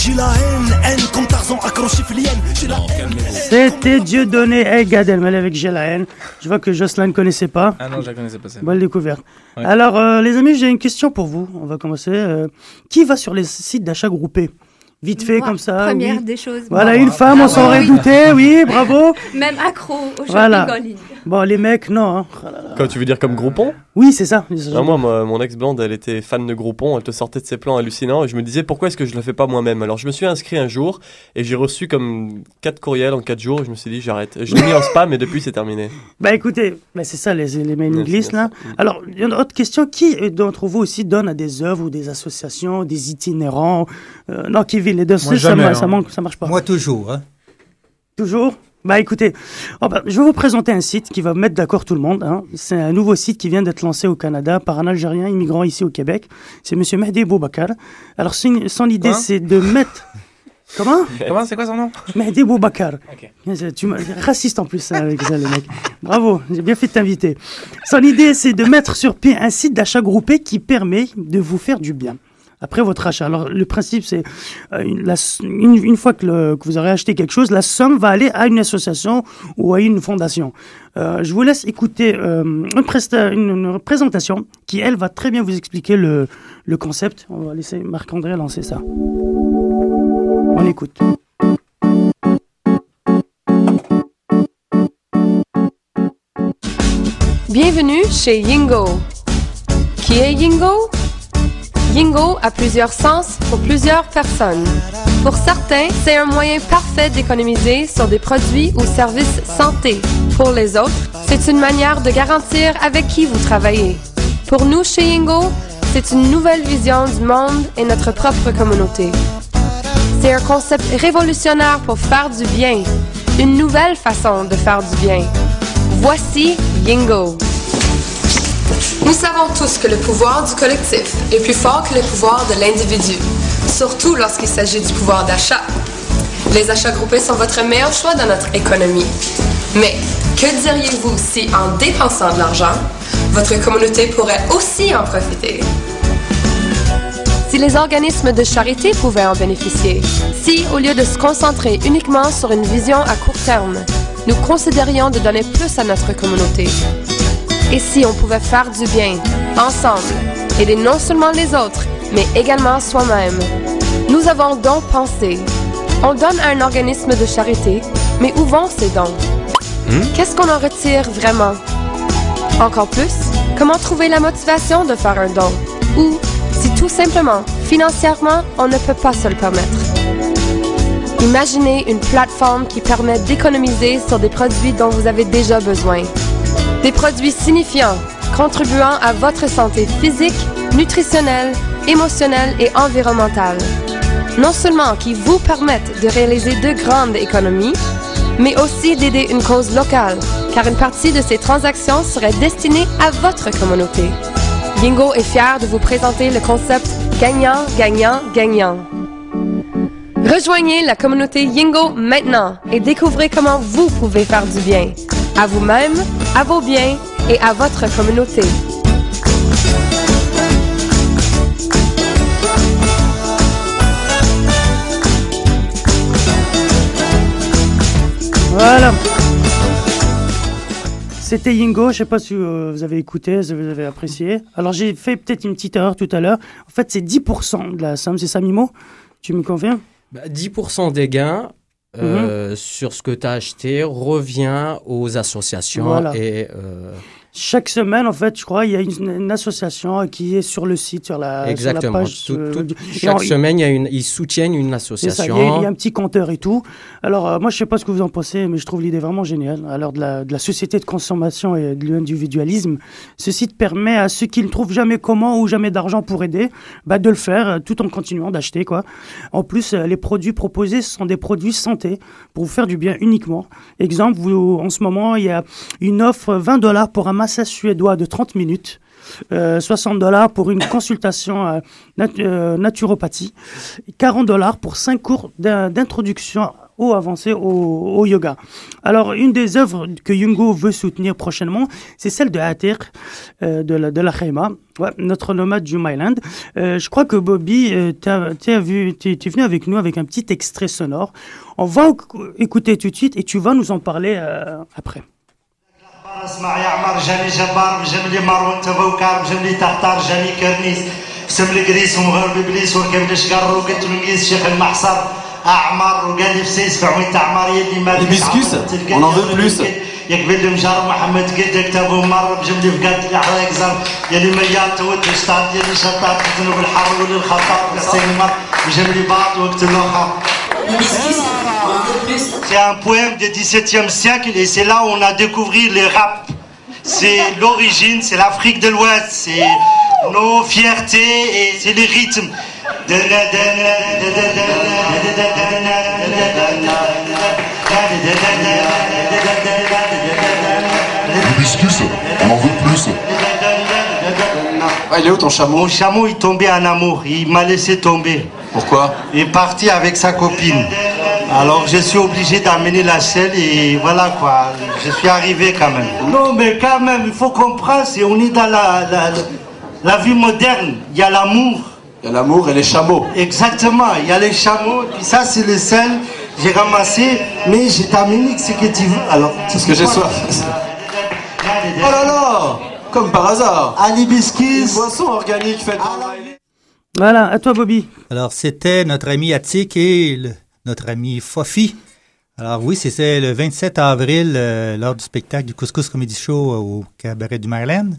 [SPEAKER 20] J'ai la haine, haine comme Tarzan accroché flienne J'ai la haine
[SPEAKER 5] C'était Dieu donné et Gad Elmaleh avec J'ai la haine. Je vois que Jocelyn ne connaissait pas.
[SPEAKER 8] Ah non, je la connaissais pas. celle-là.
[SPEAKER 5] Bonne découverte.
[SPEAKER 8] Ouais.
[SPEAKER 5] Alors, euh, les amis, j'ai une question pour vous. On va commencer. euh, qui va sur les sites d'achat groupés? Vite fait,
[SPEAKER 16] Moi,
[SPEAKER 5] comme ça.
[SPEAKER 16] première
[SPEAKER 5] oui.
[SPEAKER 16] des choses.
[SPEAKER 5] Voilà, une femme, on
[SPEAKER 16] Ah
[SPEAKER 5] s'en aurait
[SPEAKER 16] oui.
[SPEAKER 5] douté, oui, bravo.
[SPEAKER 16] Même accro au shopping
[SPEAKER 5] Voilà.
[SPEAKER 16] en ligne.
[SPEAKER 5] Bon, les mecs, non. hein.
[SPEAKER 14] Quand tu veux dire comme Groupon?
[SPEAKER 5] Oui, c'est ça.
[SPEAKER 14] Ah, moi, mon ex-blonde, elle était fan de Groupon, elle te sortait de ses plans hallucinants et je me disais pourquoi est-ce que je le fais pas moi-même? Alors je me suis inscrit un jour et j'ai reçu comme 4 courriels en 4 jours et je me suis dit j'arrête. Je l'ai mis en spam et depuis c'est terminé.
[SPEAKER 5] Bah écoutez, bah, c'est ça les, les mailing lists là. Alors, il y a une autre question. Qui d'entre vous aussi donne à des œuvres ou des associations, des itinérants? Euh, Non, Kevin, les deux,
[SPEAKER 17] Moi,
[SPEAKER 5] ça,
[SPEAKER 17] jamais,
[SPEAKER 5] ma- ça,
[SPEAKER 17] hein.
[SPEAKER 5] manque, ça marche pas.
[SPEAKER 17] Moi, toujours. Hein.
[SPEAKER 5] Toujours? Bah écoutez, oh, bah, je vais vous présenter un site qui va mettre d'accord tout le monde. hein. C'est un nouveau site qui vient d'être lancé au Canada par un Algérien immigrant ici au Québec. C'est Monsieur Mehdi Boubacar. Alors son, son idée, c'est de mettre... Comment?
[SPEAKER 8] Comment c'est quoi son nom?
[SPEAKER 5] Mehdi Boubacar. Tu m'as raciste en plus hein, avec ça, le mec. Bravo, j'ai bien fait de t'inviter. Son idée, c'est de mettre sur pied un site d'achat groupé qui permet de vous faire du bien. Après votre achat. Alors, le principe, c'est euh, une, fois que, vous aurez acheté quelque chose, la somme va aller à une association ou à une fondation. Euh, je vous laisse écouter euh, une, présentation qui, elle, va très bien vous expliquer le, le concept. On va laisser Marc-André lancer ça. On écoute.
[SPEAKER 21] Bienvenue chez Yingo. Qui est Yingo? Yingo a plusieurs sens pour plusieurs personnes. Pour certains, c'est un moyen parfait d'économiser sur des produits ou services santé. Pour les autres, c'est une manière de garantir avec qui vous travaillez. Pour nous chez Yingo, c'est une nouvelle vision du monde et notre propre communauté. C'est un concept révolutionnaire pour faire du bien, une nouvelle façon de faire du bien. Voici Yingo. Nous savons tous que le pouvoir du collectif est plus fort que le pouvoir de l'individu, surtout lorsqu'il s'agit du pouvoir d'achat. Les achats groupés sont votre meilleur choix dans notre économie. Mais que diriez-vous si, en dépensant de l'argent, votre communauté pourrait aussi en profiter? Si les organismes de charité pouvaient en bénéficier, si, au lieu de se concentrer uniquement sur une vision à court terme, nous considérions de donner plus à notre communauté. Et si on pouvait faire du bien, ensemble, aider non seulement les autres, mais également soi-même. Nous avons donc pensé, on donne à un organisme de charité, mais où vont ces dons? Qu'est-ce qu'on en retire vraiment? Encore plus, comment trouver la motivation de faire un don? Ou si tout simplement, financièrement, on ne peut pas se le permettre? Imaginez une plateforme qui permet d'économiser sur des produits dont vous avez déjà besoin. Des produits signifiants, contribuant à votre santé physique, nutritionnelle, émotionnelle et environnementale. Non seulement qui vous permettent de réaliser de grandes économies, mais aussi d'aider une cause locale, car une partie de ces transactions serait destinée à votre communauté. Bingo est fier de vous présenter le concept gagnant, gagnant, gagnant. Rejoignez la communauté Yingo maintenant et découvrez comment vous pouvez faire du bien à vous-même, à vos biens et à votre communauté.
[SPEAKER 5] Voilà. C'était Yingo, je sais pas si euh, vous avez écouté, si vous avez apprécié. Alors j'ai fait peut-être une petite erreur tout à l'heure. En fait, c'est 10% de la somme, c'est ça Mimo? Tu me conviens?
[SPEAKER 18] Bah, 10% des gains euh, sur ce que tu as acheté revient aux associations
[SPEAKER 5] Voilà.
[SPEAKER 18] et euh,
[SPEAKER 5] Chaque semaine, en fait, je crois, il y a une, une association qui est sur le site, sur la,
[SPEAKER 18] exactement.
[SPEAKER 5] sur la page.
[SPEAKER 18] Tout-
[SPEAKER 5] euh,
[SPEAKER 18] tout- chaque semaine, il y a une, ils soutiennent une
[SPEAKER 5] il y,
[SPEAKER 18] association.
[SPEAKER 5] il y a un petit compteur et tout. Alors, euh, moi, je sais pas ce que vous en pensez, mais je trouve l'idée vraiment géniale. À l'heure de la, de la société de consommation et de l'individualisme, ce site permet à ceux qui ne trouvent jamais comment ou jamais d'argent pour aider, bah, de le faire euh, tout en continuant d'acheter. quoi. En plus, les produits proposés sont des produits santé pour vous faire du bien uniquement. Exemple, vous, en ce moment, il y a une offre 20 dollars pour un massage suédois de 30 minutes. euh, 60 dollars pour une consultation euh, euh, naturopathie, 40 dollars pour 5 cours d'in- d'introduction au avancé au, yoga. Alors, une des œuvres que Yungo veut soutenir prochainement, c'est celle de Atir, euh, de la, de notre nomade du Myland. Je crois que Bobby, t'es t'es venu avec nous avec un petit extrait sonore. On va écou- écouter tout de suite et tu vas nous en parler après.
[SPEAKER 22] اسمع يا عمر جاني جبار بجملي مارون تبوكار بجملي تختار جاني كرنيس سم الكريس ومغرب ابليس وركب الشقر وقت منقيس شيخ المحصر اعمر وقال لي بسيس فعوين تعمار يدي ما
[SPEAKER 23] بيسكيس اون ان فو بلوس
[SPEAKER 22] يقبل مجار محمد قد تابو مر بجملي فقاد الاحلى كزر يا اللي ميال تود شطات يا اللي شطات تذنب الحر ولا الخطا بجملي باط وقت الآخر C'est un poème du XVIIe siècle et c'est là où on a découvert le rap. C'est l'origine, c'est l'Afrique de l'Ouest, c'est nos fiertés et c'est les rythmes. On en veut plus. il est où ton chameau Mon chameau, il tombait en amour. Il m'a laissé tomber. Pourquoi Il est parti avec sa copine. Alors je suis obligé d'amener la selle et voilà quoi. Je suis arrivé quand même. Non mais quand même, il faut comprendre, c'est on est dans la, la, la vie moderne. Il y a l'amour. Il y a l'amour et les chameaux. Exactement, il y a les chameaux. Puis ça c'est le sel. J'ai ramassé, mais j'ai amené ce que tu veux? Alors,
[SPEAKER 24] C'est ce que j'ai soif. Oh là là Comme par hasard
[SPEAKER 22] Un hibiscus
[SPEAKER 24] boisson organique faite
[SPEAKER 5] Voilà, à toi Bobby.
[SPEAKER 17] Alors, c'était notre ami Attic et le- notre ami Fofi. Alors oui, c'était le 27 avril euh, lors du spectacle du Couscous Comedy Show euh, au Cabaret du Maryland.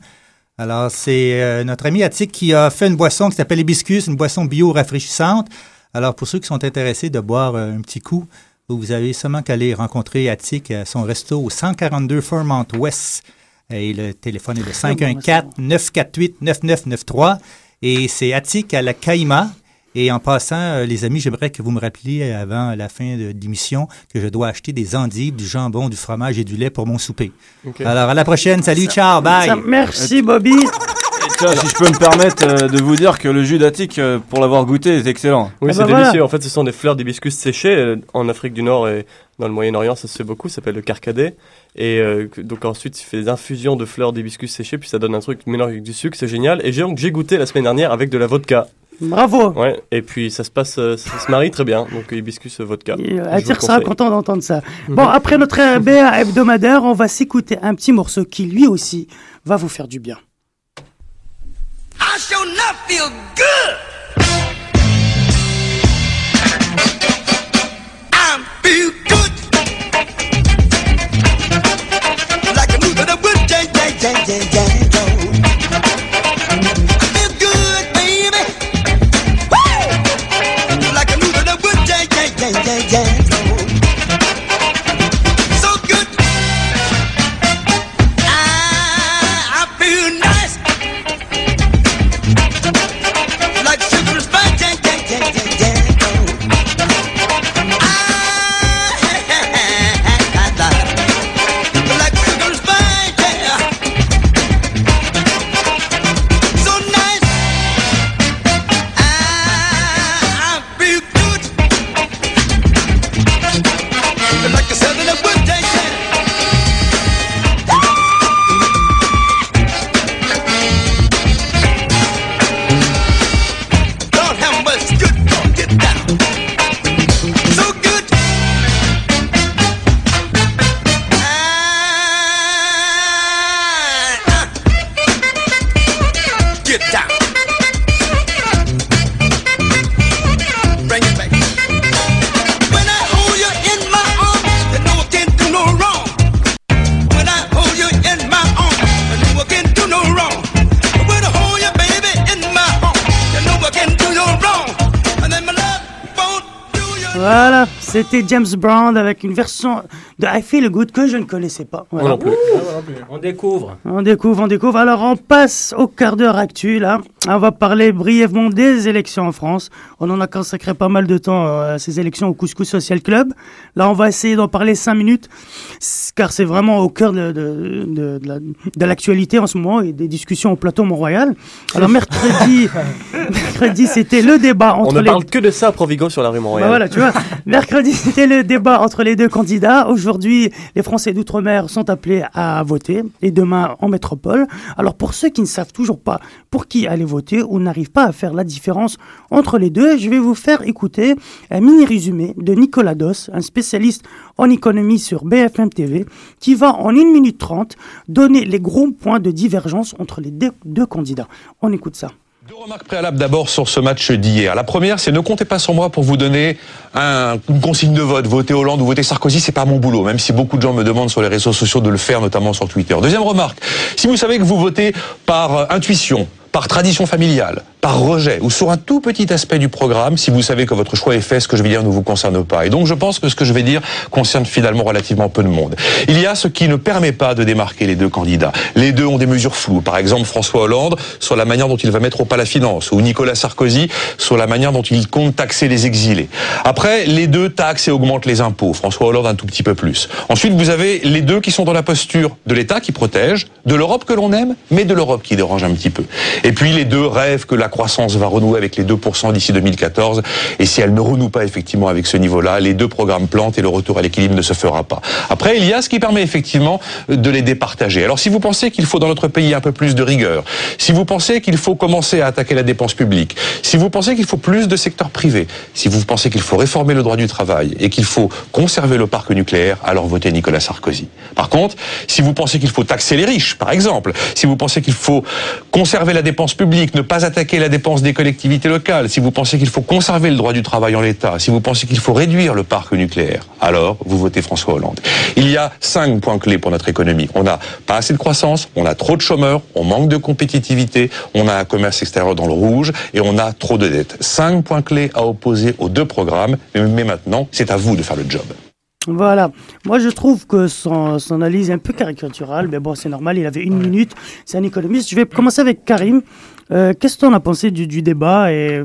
[SPEAKER 17] Alors, c'est euh, notre ami Attic qui a fait une boisson qui s'appelle Hibiscus, une boisson bio rafraîchissante. Alors, pour ceux qui sont intéressés de boire euh, un petit coup, vous avez seulement qu'à aller rencontrer Attic à son resto au 142 Fairmont West. Et le téléphone est de 514-948-9993. Et c'est Attic à la Caïma. Et en passant, euh, les amis, j'aimerais que vous me rappeliez avant la fin de l'émission que je dois acheter des endives, du jambon, du fromage et du lait pour mon souper. Alors, à la prochaine. Salut, ciao, bye.
[SPEAKER 5] Ça- merci Bobby.
[SPEAKER 19] Tiens, si je peux me permettre euh, de vous dire que le jus d'Attic, euh, pour l'avoir goûté, est excellent.
[SPEAKER 14] Oui,
[SPEAKER 5] Ah
[SPEAKER 14] c'est
[SPEAKER 5] bah
[SPEAKER 14] délicieux.
[SPEAKER 5] voilà.
[SPEAKER 14] En fait, ce sont des fleurs d'hibiscus séchées. euh, En Afrique du Nord et dans le Moyen-Orient, ça se fait beaucoup. Ça s'appelle le carcadet. Et euh, donc ensuite, il fait des infusions de fleurs d'hibiscus séchées, puis ça donne un truc mélangé avec du sucre. C'est génial. Et j'ai donc j'ai goûté la semaine dernière avec de la vodka.
[SPEAKER 5] Bravo.
[SPEAKER 14] Ouais. Et puis ça se passe, euh, ça se marie très bien. Donc hibiscus euh, vodka.
[SPEAKER 5] Attire
[SPEAKER 14] conseille.
[SPEAKER 5] content d'entendre ça. Bon, après notre BA hebdomadaire, on va s'écouter un petit morceau qui lui aussi va vous faire du bien.
[SPEAKER 25] I sure enough feel good.
[SPEAKER 5] James Brown avec une version de I Feel Good que je ne connaissais pas. Voilà.
[SPEAKER 14] Non plus.
[SPEAKER 18] On découvre.
[SPEAKER 5] On découvre, on découvre. Alors, on passe au quart d'heure actu, là. On va parler brièvement des élections en France. On en a consacré pas mal de temps euh, à ces élections au Couscous Social Club. Là, on va essayer d'en parler cinq minutes, car c'est vraiment au cœur de, de, de, de la- de l'actualité en ce moment et des discussions au plateau Mont-Royal. Alors, mercredi, mercredi, c'était le débat entre
[SPEAKER 14] On ne
[SPEAKER 5] les
[SPEAKER 14] parle que de ça à Provigo sur la rue Montréal.
[SPEAKER 5] bah voilà, tu vois. Mercredi, c'était le débat entre les deux candidats. Aujourd'hui, les Français d'outre-mer sont appelés à voter et demain en métropole. Alors pour ceux qui ne savent toujours pas pour qui aller voter ou n'arrivent pas à faire la différence entre les deux, je vais vous faire écouter un mini résumé de Nicolas Dos, un spécialiste en économie sur BFM TV, qui va en 1 minute 30 donner les gros points de divergence entre les deux candidats. On écoute ça.
[SPEAKER 26] Deux remarques préalables d'abord sur ce match d'hier. La première, c'est ne comptez pas sur moi pour vous donner un- une consigne de vote. Voter Hollande ou voter Sarkozy, c'est pas mon boulot, même si beaucoup de gens me demandent sur les réseaux sociaux de le faire, notamment sur Twitter. Deuxième remarque, si vous savez que vous votez par intuition, par tradition familiale, par rejet ou sur un tout petit aspect du programme, si vous savez que votre choix est fait, ce que je vais dire ne vous concerne pas. Et donc je pense que ce que je vais dire concerne finalement relativement peu de monde. Il y a ce qui ne permet pas de démarquer les deux candidats. Les deux ont des mesures floues. Par exemple, François Hollande sur la manière dont il va mettre au pas la finance, ou Nicolas Sarkozy sur la manière dont il compte taxer les exilés. Après, les deux taxent et augmentent les impôts. François Hollande un tout petit peu plus. Ensuite, vous avez les deux qui sont dans la posture de l'État qui protège, de l'Europe que l'on aime, mais de l'Europe qui dérange un petit peu. Et puis les deux rêvent que la croissance va renouer avec les 2% d'ici 2014. Et si elle ne renoue pas effectivement avec ce niveau-là, les deux programmes plantent et le retour à l'équilibre ne se fera pas. Après, il y a ce qui permet effectivement de les départager. Alors si vous pensez qu'il faut dans notre pays un peu plus de rigueur, si vous pensez qu'il faut commencer à attaquer la dépense publique, si vous pensez qu'il faut plus de secteur privé, si vous pensez qu'il faut réformer le droit du travail et qu'il faut conserver le parc nucléaire, alors votez Nicolas Sarkozy. Par contre, si vous pensez qu'il faut taxer les riches, par exemple, si vous pensez qu'il faut conserver la dépense publique, ne pas attaquer la dépense des collectivités locales, si vous pensez qu'il faut conserver le droit du travail en l'état, si vous pensez qu'il faut réduire le parc nucléaire, alors vous votez François Hollande. Il y a cinq points clés pour notre économie. On n'a pas assez de croissance, on a trop de chômeurs, on manque de compétitivité, on a un commerce extérieur dans le rouge et on a trop de dettes. Cinq points clés à opposer aux deux programmes, mais maintenant, c'est à vous de faire le job.
[SPEAKER 5] Voilà. Moi, je trouve que son, son analyse est un peu caricaturale, mais bon, c'est normal, il avait une minute, c'est un économiste. Je vais commencer avec Karim. Euh, Qu'est-ce que tu en as pensé du, du débat et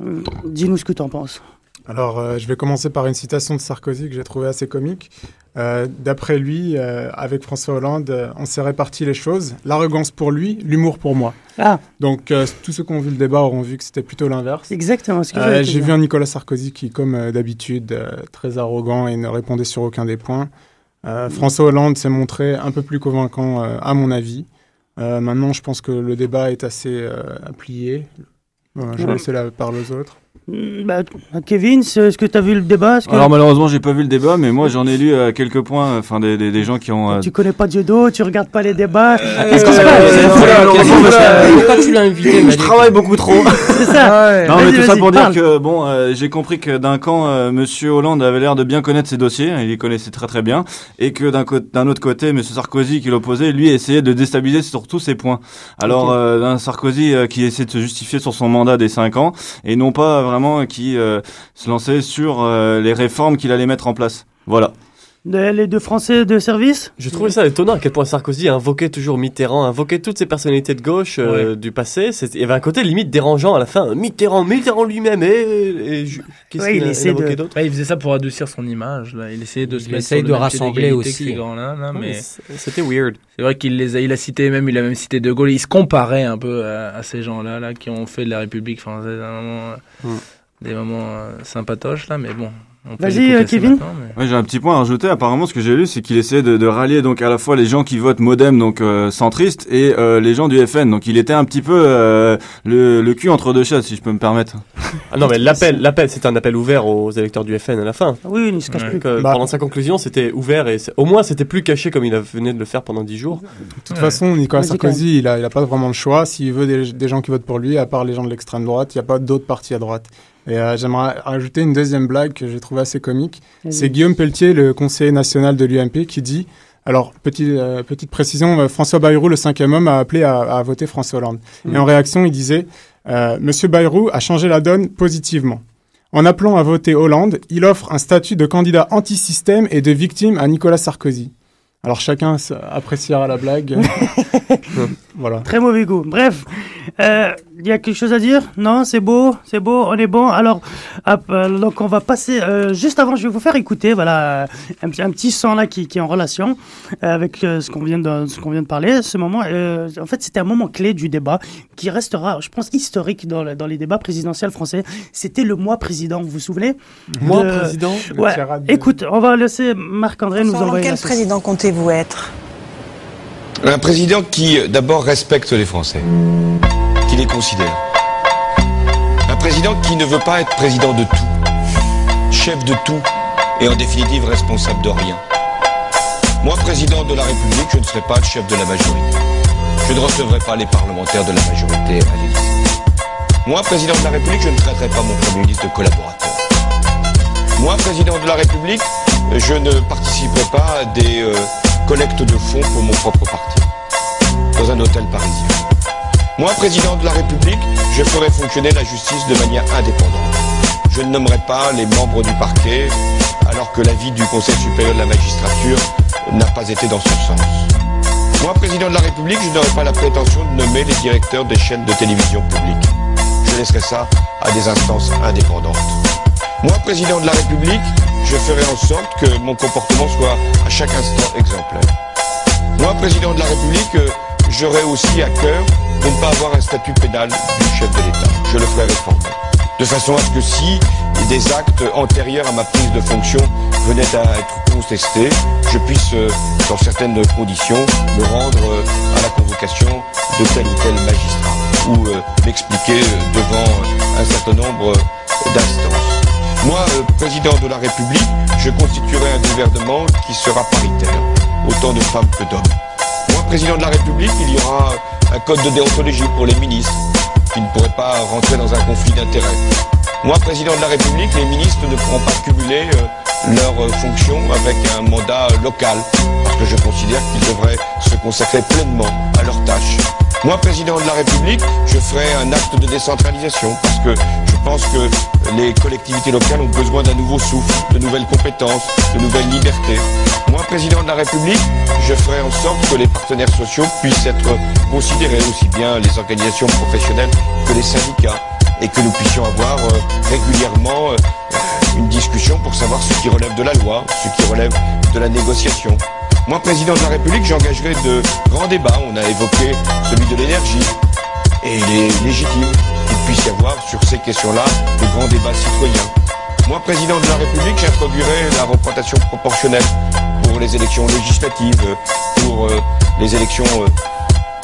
[SPEAKER 5] euh, dis-nous ce que tu en penses.
[SPEAKER 15] Alors, euh, je vais commencer par une citation de Sarkozy que j'ai trouvée assez comique. Euh, D'après lui, euh, avec François Hollande, euh, on s'est réparti les choses. L'arrogance pour lui, l'humour pour moi.
[SPEAKER 5] Ah.
[SPEAKER 15] Donc, tous ceux qui ont vu le débat auront vu que c'était plutôt l'inverse.
[SPEAKER 5] Exactement ce que
[SPEAKER 15] J'ai vu un Nicolas Sarkozy qui, comme d'habitude, très arrogant et ne répondait sur aucun des points. François Hollande s'est montré un peu plus convaincant, à mon avis. Maintenant, je pense que le débat est assez plié. Je vais laisser la parole aux autres.
[SPEAKER 5] Mm, bah, Kevin, est-ce que tu as vu le débat que
[SPEAKER 19] Alors malheureusement, j'ai pas vu le débat, mais moi j'en ai lu euh, quelques points, enfin des, des, des gens qui ont. euh,
[SPEAKER 5] tu connais pas Dieudo, tu regardes pas les débats
[SPEAKER 19] Euh,
[SPEAKER 5] Qu'est-ce qui se
[SPEAKER 19] euh, euh,
[SPEAKER 18] Pourquoi tu l'as invité
[SPEAKER 19] Je travaille beaucoup trop.
[SPEAKER 5] C'est ça.
[SPEAKER 19] Non, mais tout ça pour dire que bon, euh, j'ai compris que d'un camp, euh, Monsieur Hollande avait l'air de bien connaître ses dossiers, il les connaissait très très bien, et que d'un autre côté, Monsieur Sarkozy, qui l'opposait, lui essayait de déstabiliser sur tous ses points. Alors,
[SPEAKER 27] Ok.
[SPEAKER 19] euh, d'un Sarkozy euh, qui essaie de se justifier sur son mandat des cinq ans, et non pas vraiment qui euh, se lançait sur euh, les réformes qu'il allait mettre en place. Voilà.
[SPEAKER 5] De- les deux Français de service
[SPEAKER 14] Je trouvais ça étonnant à quel point Sarkozy invoquait toujours Mitterrand, invoquait toutes ces personnalités de gauche euh, du passé. Il y avait un côté limite dérangeant à la fin. Mitterrand, Mitterrand lui-même et, qu'est-ce
[SPEAKER 8] Ouais,
[SPEAKER 14] qu'il
[SPEAKER 8] il
[SPEAKER 14] invoqué
[SPEAKER 8] de-
[SPEAKER 14] d'autre?
[SPEAKER 8] Ouais, il faisait ça pour adoucir son image. Là. Il essayait de se
[SPEAKER 18] Il
[SPEAKER 8] mettre
[SPEAKER 18] essaye de rassembler aussi.
[SPEAKER 8] que ces grands-là, là,
[SPEAKER 14] Ouais,
[SPEAKER 8] mais
[SPEAKER 14] c- C'était weird.
[SPEAKER 8] c'est vrai qu'il les a, il a cité même, il a même cité De Gaulle. Il se comparait un peu à, à ces gens-là, là, qui ont fait de la République française un moment, euh, des moments euh, sympatoches là, mais bon.
[SPEAKER 5] Vas-y, euh, Kevin.
[SPEAKER 8] mais-
[SPEAKER 19] Ouais, j'ai un petit point à rajouter. Apparemment, ce que j'ai lu, c'est qu'il essayait de, de rallier donc à la fois les gens qui votent MoDem, donc euh, centristes, et euh, les gens du FN. Donc, il était un petit peu euh, le, le cul entre deux chaises, si je peux me permettre.
[SPEAKER 14] Ah non, mais l'appel, l'appel, c'était un appel ouvert aux électeurs du FN à la fin.
[SPEAKER 5] Ah Oui, il ne se cache plus.
[SPEAKER 14] Donc, euh,
[SPEAKER 15] Bah.
[SPEAKER 14] Pendant sa conclusion, c'était ouvert et au moins c'était plus caché comme il venait de le faire pendant dix jours.
[SPEAKER 15] De toute façon, Nicolas
[SPEAKER 14] Vas-y,
[SPEAKER 15] Sarkozy, il a, il a pas vraiment le choix. S'il veut des, des gens qui votent pour lui, à part les gens de l'extrême droite, il n'y a pas d'autres partis à droite. Et euh, j'aimerais rajouter une deuxième blague que j'ai trouvée assez comique. C'est Guillaume Pelletier, le conseiller national de l'UMP, qui dit alors, petit, euh, petite précision, euh, François Bayrou, le cinquième homme, a appelé à, à voter François Hollande.
[SPEAKER 5] Mm.
[SPEAKER 15] Et en réaction, il disait euh, Monsieur Bayrou a changé la donne positivement. En appelant à voter Hollande, il offre un statut de candidat anti-système et de victime à Nicolas Sarkozy. Alors chacun appréciera la blague. voilà.
[SPEAKER 5] Très mauvais goût. Bref, euh, il y a quelque chose à dire? Non, c'est beau, c'est beau, on est bon? Alors, hop, euh, donc on va passer. euh, juste avant, je vais vous faire écouter, voilà, euh, un, petit- un petit son là qui, qui est en relation euh, avec euh, ce qu'on vient de ce qu'on vient de parler. Ce moment, euh, en fait, c'était un moment clé du débat qui restera, je pense, historique dans, le- dans les débats présidentiels français. C'était le mois président. Vous vous souvenez?
[SPEAKER 14] Mois
[SPEAKER 5] De-
[SPEAKER 14] président?
[SPEAKER 5] Ouais.
[SPEAKER 15] de-
[SPEAKER 5] Écoute, on va laisser Marc-André nous
[SPEAKER 28] Selon
[SPEAKER 5] envoyer.
[SPEAKER 28] quel
[SPEAKER 5] la sauce.
[SPEAKER 28] Comptez-vous être
[SPEAKER 11] Un président qui, euh, d'abord, respecte les Français, qui les considère. Un président qui ne veut pas être président de tout, chef de tout, et en définitive responsable de rien. Moi, président de la République, je ne serai pas chef de la majorité. Je ne recevrai pas les parlementaires de la majorité à l'Élysée. Moi, président de la République, je ne traiterai pas mon Premier ministre de collaborateur. Moi, président de la République, je ne participerai pas à des euh, collectes de fonds pour mon propre parti, dans un hôtel parisien. Moi, président de la République, je ferai fonctionner la justice de manière indépendante. Je ne nommerai pas les membres du parquet, alors que l'avis du Conseil supérieur de la magistrature n'a pas été dans ce sens. Moi, président de la République, je n'aurai pas la prétention de nommer les directeurs des chaînes de télévision publiques. Je laisserai ça à des instances indépendantes. Moi, président de la République, je ferai en sorte que mon comportement soit à chaque instant exemplaire. Moi, président de la République, euh, j'aurai aussi à cœur de ne pas avoir un statut pénal du chef de l'État. Je le ferai réformer. De façon à ce que si des actes antérieurs à ma prise de fonction venaient à être contestés, je puisse, euh, dans certaines conditions, me rendre euh, à la convocation de tel ou tel magistrat ou m'expliquer devant un certain nombre d'instances. Moi, euh, président de la République, je constituerai un gouvernement qui sera paritaire, autant de femmes que d'hommes. Moi, président de la République, il y aura un code de déontologie pour les ministres, qui ne pourraient pas rentrer dans un conflit d'intérêts. Moi, président de la République, les ministres ne pourront pas cumuler euh, leurs euh, fonctions avec un mandat local, parce que je considère qu'ils devraient se consacrer pleinement à leurs tâches. Moi, président de la République, je ferai un acte de décentralisation, parce que je pense que les collectivités locales ont besoin d'un nouveau souffle, de nouvelles compétences, de nouvelles libertés. Moi, président de la République, je ferai en sorte que les partenaires sociaux puissent être considérés, aussi bien les organisations professionnelles que les syndicats, et que nous puissions avoir euh, régulièrement euh, une discussion pour savoir ce qui relève de la loi, ce qui relève de la négociation. Moi, président de la République, j'engagerai de grands débats. On a évoqué celui de l'énergie. Et il est légitime qu'il puisse y avoir sur ces questions-là de grands débats citoyens. Moi, président de la République, j'introduirai la représentation proportionnelle pour les élections législatives, pour euh, les élections, euh,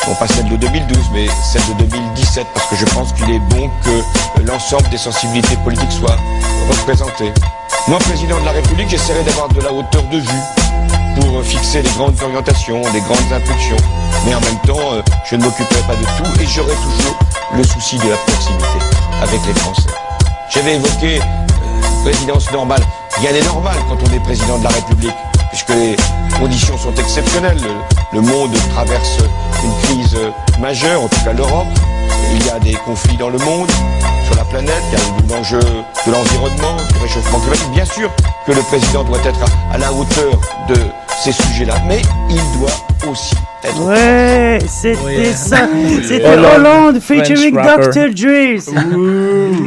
[SPEAKER 11] non pas celles de 2012, mais celles de 2017, parce que je pense qu'il est bon que l'ensemble des sensibilités politiques soient représentées. Moi, président de la République, j'essaierai d'avoir de la hauteur de vue pour euh, fixer les grandes orientations, les grandes impulsions. Mais en même temps, euh, je ne m'occuperai pas de tout et j'aurai toujours le souci de la proximité avec les Français. J'avais évoqué euh, présidence normale. Rien n'est normal quand on est président de la République, puisque les conditions sont exceptionnelles. Le, monde traverse une crise majeure, en tout cas l'Europe. Il y a des conflits dans le monde, sur la planète, il y a l'enjeu de l'environnement, du réchauffement climatique. Bien sûr que le président doit être à, à la hauteur de ces sujets-là, mais il doit aussi être...
[SPEAKER 5] Ouais, c'était ça. C'était
[SPEAKER 11] Hollande.
[SPEAKER 5] Hollande featuring. Dr. Dre.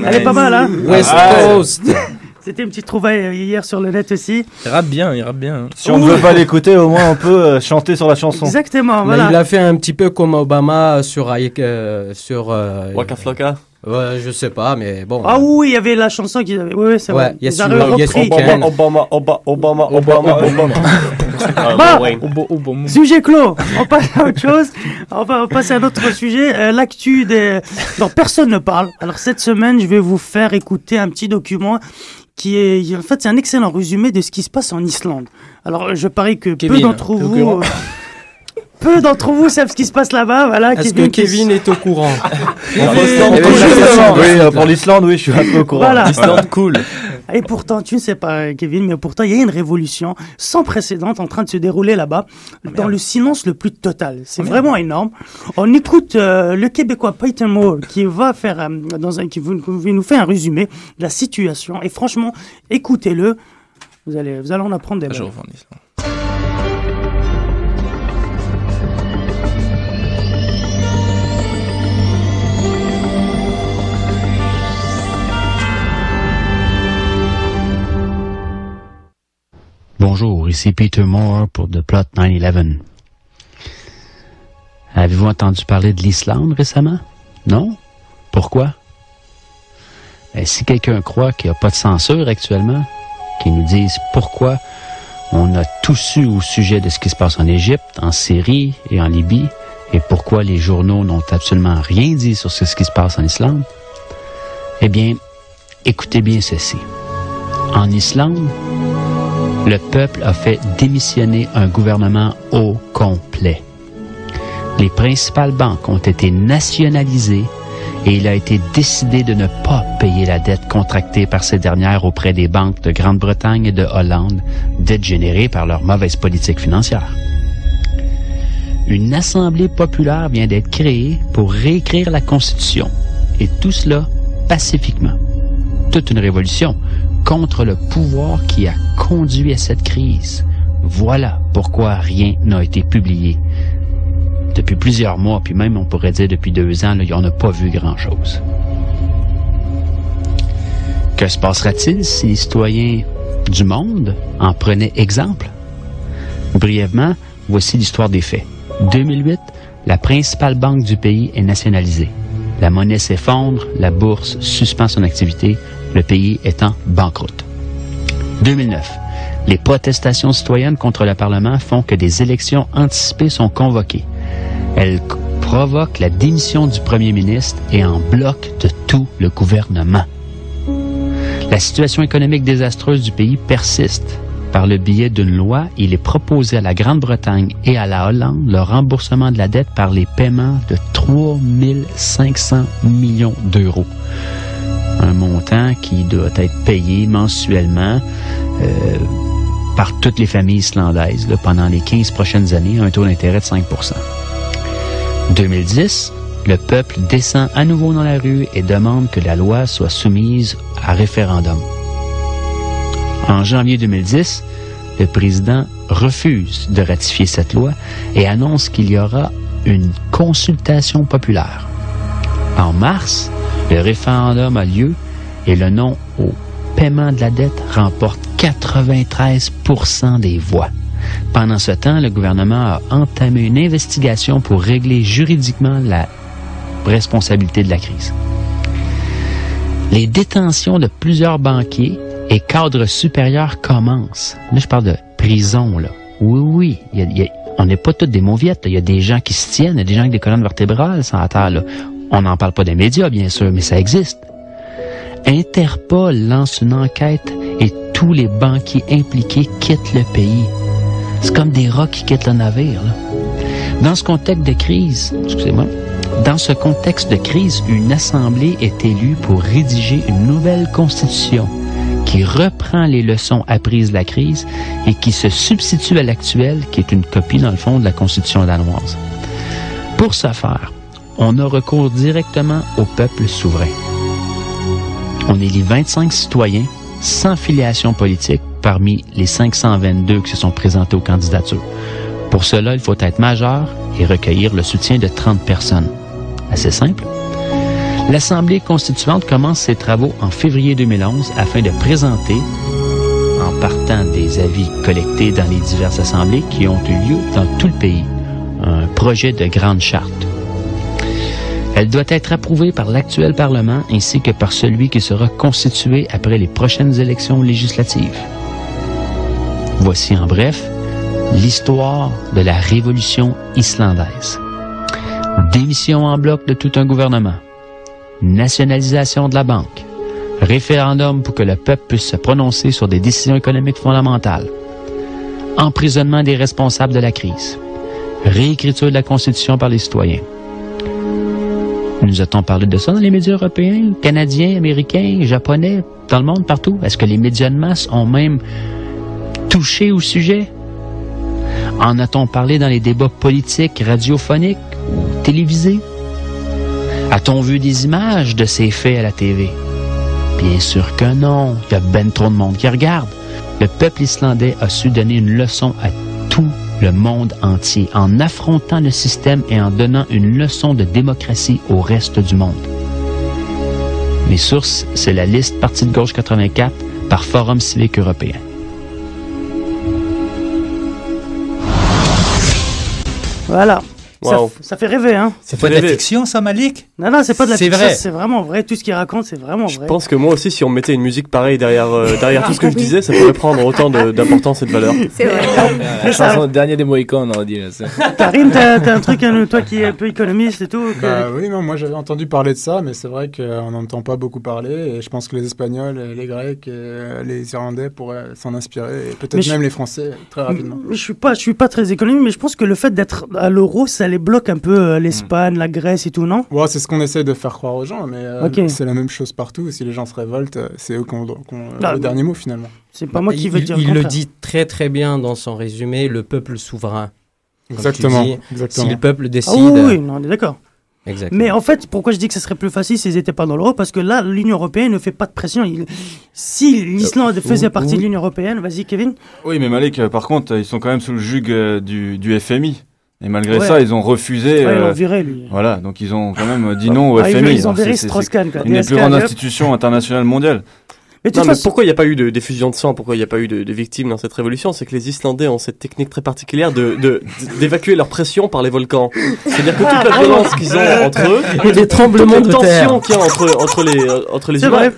[SPEAKER 5] Elle est pas mal, hein
[SPEAKER 8] West Coast.
[SPEAKER 5] C'était une petite trouvaille euh, hier sur le net aussi.
[SPEAKER 8] Il rappe bien, il rappe bien. hein.
[SPEAKER 19] Si on ne veut pas l'écouter, au moins on peut euh, chanter sur la chanson.
[SPEAKER 5] Exactement,
[SPEAKER 18] Mais
[SPEAKER 5] voilà.
[SPEAKER 18] il a fait un petit peu comme Obama sur euh, sur euh,
[SPEAKER 14] Waka Flocka
[SPEAKER 18] Ouais, je sais pas, mais bon.
[SPEAKER 5] Ah oui, il y avait la chanson qu'ils avaient. Oui, oui, c'est
[SPEAKER 18] Ouais,
[SPEAKER 5] vrai.
[SPEAKER 18] Yes
[SPEAKER 5] Ils avaient repris.
[SPEAKER 14] Obama, Obama, Obama, Obama, Obama.
[SPEAKER 5] Bah,
[SPEAKER 8] Wayne.
[SPEAKER 5] Sujet clos. On passe à autre chose. On va on passe à un autre sujet. Euh, L'actu des. dont personne ne parle. Alors cette semaine, je vais vous faire écouter un petit document qui est. En fait, c'est un excellent résumé de ce qui se passe en Islande. Alors, je parie que peu d'entre vous. Peu d'entre vous savent ce qui se passe là-bas. Voilà,
[SPEAKER 18] Est-ce que Kevin est au courant
[SPEAKER 19] pour l'Islande, oui, je suis un peu au courant.
[SPEAKER 5] Voilà.
[SPEAKER 19] L'Islande,
[SPEAKER 8] cool.
[SPEAKER 5] Et pourtant, tu ne sais pas, Kevin, mais pourtant, il y a une révolution sans précédent en train de se dérouler là-bas, dans le silence le plus total. C'est vraiment énorme. On écoute euh, le Québécois Peyton Moore qui va faire, euh, dans un, qui vous- qui nous fait un résumé de la situation. Et franchement, écoutez-le. Vous allez, vous allez en apprendre des balles.
[SPEAKER 8] reviens en Islande.
[SPEAKER 27] Bonjour, ici Peter Moore pour The Plot 9-11. Avez-vous entendu parler de l'Islande récemment? Non? Pourquoi? Eh, si quelqu'un croit qu'il n'y a pas de censure actuellement, qu'il nous dise pourquoi on a tout su au sujet de ce qui se passe en Égypte, en Syrie et en Libye, et pourquoi les journaux n'ont absolument rien dit sur ce qui se passe en Islande, eh bien, écoutez bien ceci. En Islande, le peuple a fait démissionner un gouvernement au complet. Les principales banques ont été nationalisées et il a été décidé de ne pas payer la dette contractée par ces dernières auprès des banques de Grande-Bretagne et de Hollande, dette générée par leur mauvaise politique financière. Une assemblée populaire vient d'être créée pour réécrire la Constitution, et tout cela pacifiquement. Toute une révolution contre le pouvoir qui a conduit à cette crise. Voilà pourquoi rien n'a été publié depuis plusieurs mois, puis même on pourrait dire depuis deux ans, on n'a pas vu grand-chose. Que se passera-t-il si les citoyens du monde en prenaient exemple? Brièvement, voici l'histoire des faits. 2008, la principale banque du pays est nationalisée. La monnaie s'effondre, la bourse suspend son activité, le pays est en banqueroute. 2009, les protestations citoyennes contre le Parlement font que des élections anticipées sont convoquées. Elles provoquent la démission du premier ministre et en bloquent de tout le gouvernement. La situation économique désastreuse du pays persiste. Par le biais d'une loi, il est proposé à la Grande-Bretagne et à la Hollande le remboursement de la dette par les paiements de 3 500 millions d'euros. Un montant qui doit être payé mensuellement euh, par toutes les familles islandaises pendant les 15 prochaines années un taux d'intérêt de 5 2010, le peuple descend à nouveau dans la rue et demande que la loi soit soumise à référendum. En janvier 2010, le président refuse de ratifier cette loi et annonce qu'il y aura une consultation populaire. En mars, le référendum a lieu et le non au paiement de la dette remporte 93% des voix. Pendant ce temps, le gouvernement a entamé une investigation pour régler juridiquement la responsabilité de la crise. Les détentions de plusieurs banquiers et cadres supérieurs commencent. Là, je parle de prison, là. Oui, oui, on n'est pas tous des mauviettes. Il y a des gens qui se tiennent, il y a des gens avec des colonnes vertébrales sans la terre, là. On n'en parle pas des médias, bien sûr, mais ça existe. Interpol lance une enquête et tous les banquiers impliqués quittent le pays. C'est comme des rats qui quittent le navire. là. Dans ce contexte de crise, excusez-moi, dans ce contexte de crise, une assemblée est élue pour rédiger une nouvelle constitution qui reprend les leçons apprises de la crise et qui se substitue à l'actuelle, qui est une copie, dans le fond, de la constitution danoise. Pour ce faire, on a recours directement au peuple souverain. On élit 25 citoyens sans filiation politique parmi les 522 qui se sont présentés aux candidatures. Pour cela, il faut être majeur et recueillir le soutien de 30 personnes. Assez simple. L'Assemblée constituante commence ses travaux en février 2011 afin de présenter, en partant des avis collectés dans les diverses assemblées qui ont eu lieu dans tout le pays, un projet de grande charte. Elle doit être approuvée par l'actuel Parlement ainsi que par celui qui sera constitué après les prochaines élections législatives. Voici en bref l'histoire de la révolution islandaise. Démission en bloc de tout un gouvernement. Nationalisation de la banque. Référendum pour que le peuple puisse se prononcer sur des décisions économiques fondamentales. Emprisonnement des responsables de la crise. Réécriture de la Constitution par les citoyens. Nous a-t-on parlé de ça dans les médias européens, canadiens, américains, japonais, dans le monde, partout? Est-ce que les médias de masse ont même touché au sujet? En a-t-on parlé dans les débats politiques, radiophoniques ou télévisés? A-t-on vu des images de ces faits à la TV? Bien sûr que non. Il y a ben trop de monde qui regarde. Le peuple islandais a su donner une leçon à tout le monde entier en affrontant le système et en donnant une leçon de démocratie au reste du monde. Mes sources, c'est la liste Parti de gauche 84 par Forum civique européen.
[SPEAKER 5] Voilà. Ça,
[SPEAKER 17] Wow.
[SPEAKER 5] ça fait rêver, hein
[SPEAKER 17] C'est pas de la fiction, ça, Malik?
[SPEAKER 5] Non, non, c'est pas de la
[SPEAKER 17] C'est vrai.
[SPEAKER 5] c'est vraiment vrai. Tout ce qu'il raconte, c'est vraiment
[SPEAKER 14] Je
[SPEAKER 5] vrai.
[SPEAKER 14] pense que moi aussi, si on mettait une musique pareille derrière, euh, derrière tout ce que je disais, ça pourrait prendre autant de- d'importance et de valeur.
[SPEAKER 16] C'est vrai.
[SPEAKER 8] La chanson Dernier des Mohicans, on aurait dit.
[SPEAKER 5] Karine, t'as t'as un truc, hein, toi qui es un peu économiste et tout. que-
[SPEAKER 15] Bah oui, non, moi j'avais entendu parler de ça, mais c'est vrai qu'on n'entend pas beaucoup parler. Et je pense que les Espagnols, les Grecs, et euh, les Irlandais pourraient s'en inspirer, et peut-être
[SPEAKER 5] Mais je-
[SPEAKER 15] même les Français très rapidement.
[SPEAKER 5] Je suis pas, je suis pas très économique, mais je pense que le fait d'être à l'euro, ça les bloque un peu euh, l'Espagne, la Grèce et tout, non?
[SPEAKER 15] Ouais, c'est ce qu'on essaie de faire croire aux gens, mais euh, c'est la même chose partout. Si les gens se révoltent, euh, c'est eux qui ont, euh,
[SPEAKER 5] Ah,
[SPEAKER 15] le dernier mot finalement.
[SPEAKER 5] C'est pas moi qui
[SPEAKER 18] il,
[SPEAKER 5] veux dire
[SPEAKER 18] Il
[SPEAKER 5] le
[SPEAKER 18] le dit très très bien dans son résumé, le peuple souverain.
[SPEAKER 15] Exactement,
[SPEAKER 18] dis,
[SPEAKER 15] exactement.
[SPEAKER 18] Si le peuple
[SPEAKER 5] Ah
[SPEAKER 18] décide.
[SPEAKER 5] oui, oui, non, on est d'accord.
[SPEAKER 18] Exactement.
[SPEAKER 5] Mais en fait, pourquoi je dis que ce serait plus facile s'ils n'étaient pas dans l'euro Parce que là, l'Union Européenne ne fait pas de pression. Il- Si l'Islande faisait
[SPEAKER 19] oui.
[SPEAKER 5] partie de l'Union Européenne, vas-y Kevin.
[SPEAKER 19] Oui, mais Malik, par contre, ils sont quand même sous le jug du, du FMI. Et malgré
[SPEAKER 5] Ouais.
[SPEAKER 19] ça, ils ont refusé.
[SPEAKER 5] Ouais, ils l'ont
[SPEAKER 19] euh,
[SPEAKER 5] viré, lui.
[SPEAKER 19] Voilà, donc ils ont quand même dit non au
[SPEAKER 5] Ah, ils-
[SPEAKER 19] FMI.
[SPEAKER 5] ils ont
[SPEAKER 19] Alors,
[SPEAKER 5] viré Strauss-Kahn.
[SPEAKER 19] Une des plus grandes institutions internationales mondiales.
[SPEAKER 5] Mais
[SPEAKER 14] Non, mais
[SPEAKER 5] façon-
[SPEAKER 14] pourquoi il n'y a pas eu de diffusion de sang? Pourquoi il n'y a pas eu de, de victimes dans cette révolution? C'est que les Islandais ont cette technique très particulière de de- d'évacuer leur pression par les volcans. C'est-à-dire que toute
[SPEAKER 5] Ah,
[SPEAKER 14] la violence qu'ils ont entre eux,
[SPEAKER 18] Et des tremblements
[SPEAKER 14] toute
[SPEAKER 18] de
[SPEAKER 14] la
[SPEAKER 18] terre.
[SPEAKER 14] tension qu'il y a entre entre les entre les
[SPEAKER 8] C'est
[SPEAKER 14] humains,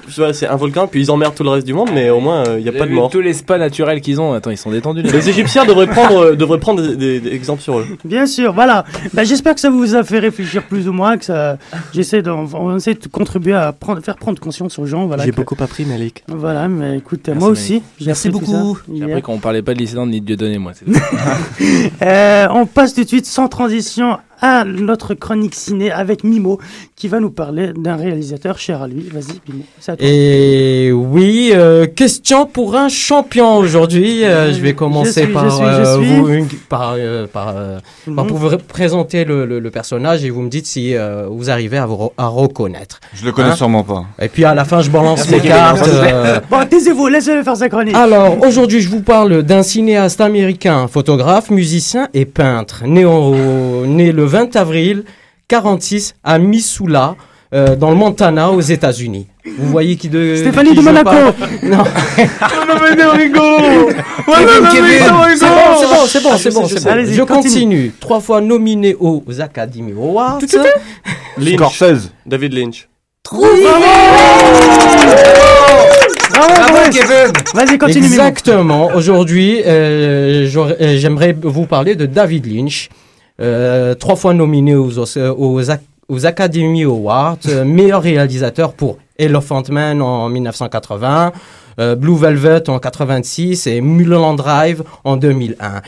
[SPEAKER 14] un volcan, puis ils emmerdent tout le reste du monde, mais au moins euh, il n'y a pas de mort.
[SPEAKER 8] Tous les spas naturels qu'ils ont, attends, ils sont détendus. les
[SPEAKER 14] Les. Égyptiens devraient prendre euh, devraient prendre des, des- des exemples sur eux.
[SPEAKER 5] Bien sûr, voilà. Ben, J'espère que ça vous a fait réfléchir plus ou moins, que ça. J'essaie de, on essaie de contribuer à prendre, faire prendre conscience aux gens. Voilà,
[SPEAKER 14] J'ai
[SPEAKER 5] que-
[SPEAKER 14] beaucoup appris, Malik.
[SPEAKER 5] Voilà, mais écoute,
[SPEAKER 8] Merci,
[SPEAKER 5] moi aussi.
[SPEAKER 8] Merci beaucoup. J'ai appris qu'on parlait pas de l'Islande ni de Dieudonné, moi. c'est-
[SPEAKER 5] Euh, on passe tout de suite sans transition à notre chronique ciné avec Mimo qui va nous parler d'un réalisateur cher à lui. Vas-y, Mimo. c'est à toi.
[SPEAKER 18] Et oui, euh, question pour un champion aujourd'hui. Euh, je vais commencer
[SPEAKER 5] Je suis,
[SPEAKER 18] par
[SPEAKER 5] je suis, je suis.
[SPEAKER 18] vous, une- par, par,
[SPEAKER 5] Tout le
[SPEAKER 18] par
[SPEAKER 5] monde.
[SPEAKER 18] vous ré- présenter le, le- le personnage et vous me dites si euh, vous arrivez à, vous re- à reconnaître.
[SPEAKER 19] Je le connais
[SPEAKER 18] Hein
[SPEAKER 19] sûrement pas.
[SPEAKER 18] Et puis à la fin, je balance les cartes. euh,
[SPEAKER 5] Bon, taisez-vous, laissez-le faire sa chronique.
[SPEAKER 18] alors, aujourd'hui, je vous parle d'un cinéaste américain, photographe, musicien et peintre, né, au- né le 20 avril 46 à Missoula, euh, dans le Montana, aux États-Unis. Vous voyez qui de
[SPEAKER 5] Stéphanie
[SPEAKER 18] qui
[SPEAKER 5] de Monaco.
[SPEAKER 18] Non. Kevin. C'est bon, c'est bon, c'est bon, c'est bon, c'est bon.
[SPEAKER 5] Allez-y,
[SPEAKER 18] Je
[SPEAKER 5] continue.
[SPEAKER 18] continue. Trois fois nominé aux Academy Awards.
[SPEAKER 14] Lynch.
[SPEAKER 19] Scorsese.
[SPEAKER 14] David Lynch.
[SPEAKER 5] Bravo, Kevin. Vas-y, continue.
[SPEAKER 18] Exactement. Aujourd'hui, euh, euh, j'aimerais vous parler de David Lynch, euh, trois fois nominé aux, Os- aux, Ac- aux Academy Awards, euh, meilleur réalisateur pour Elephant Man en 1980, euh, Blue Velvet en 86 et Mulholland Drive en 2001.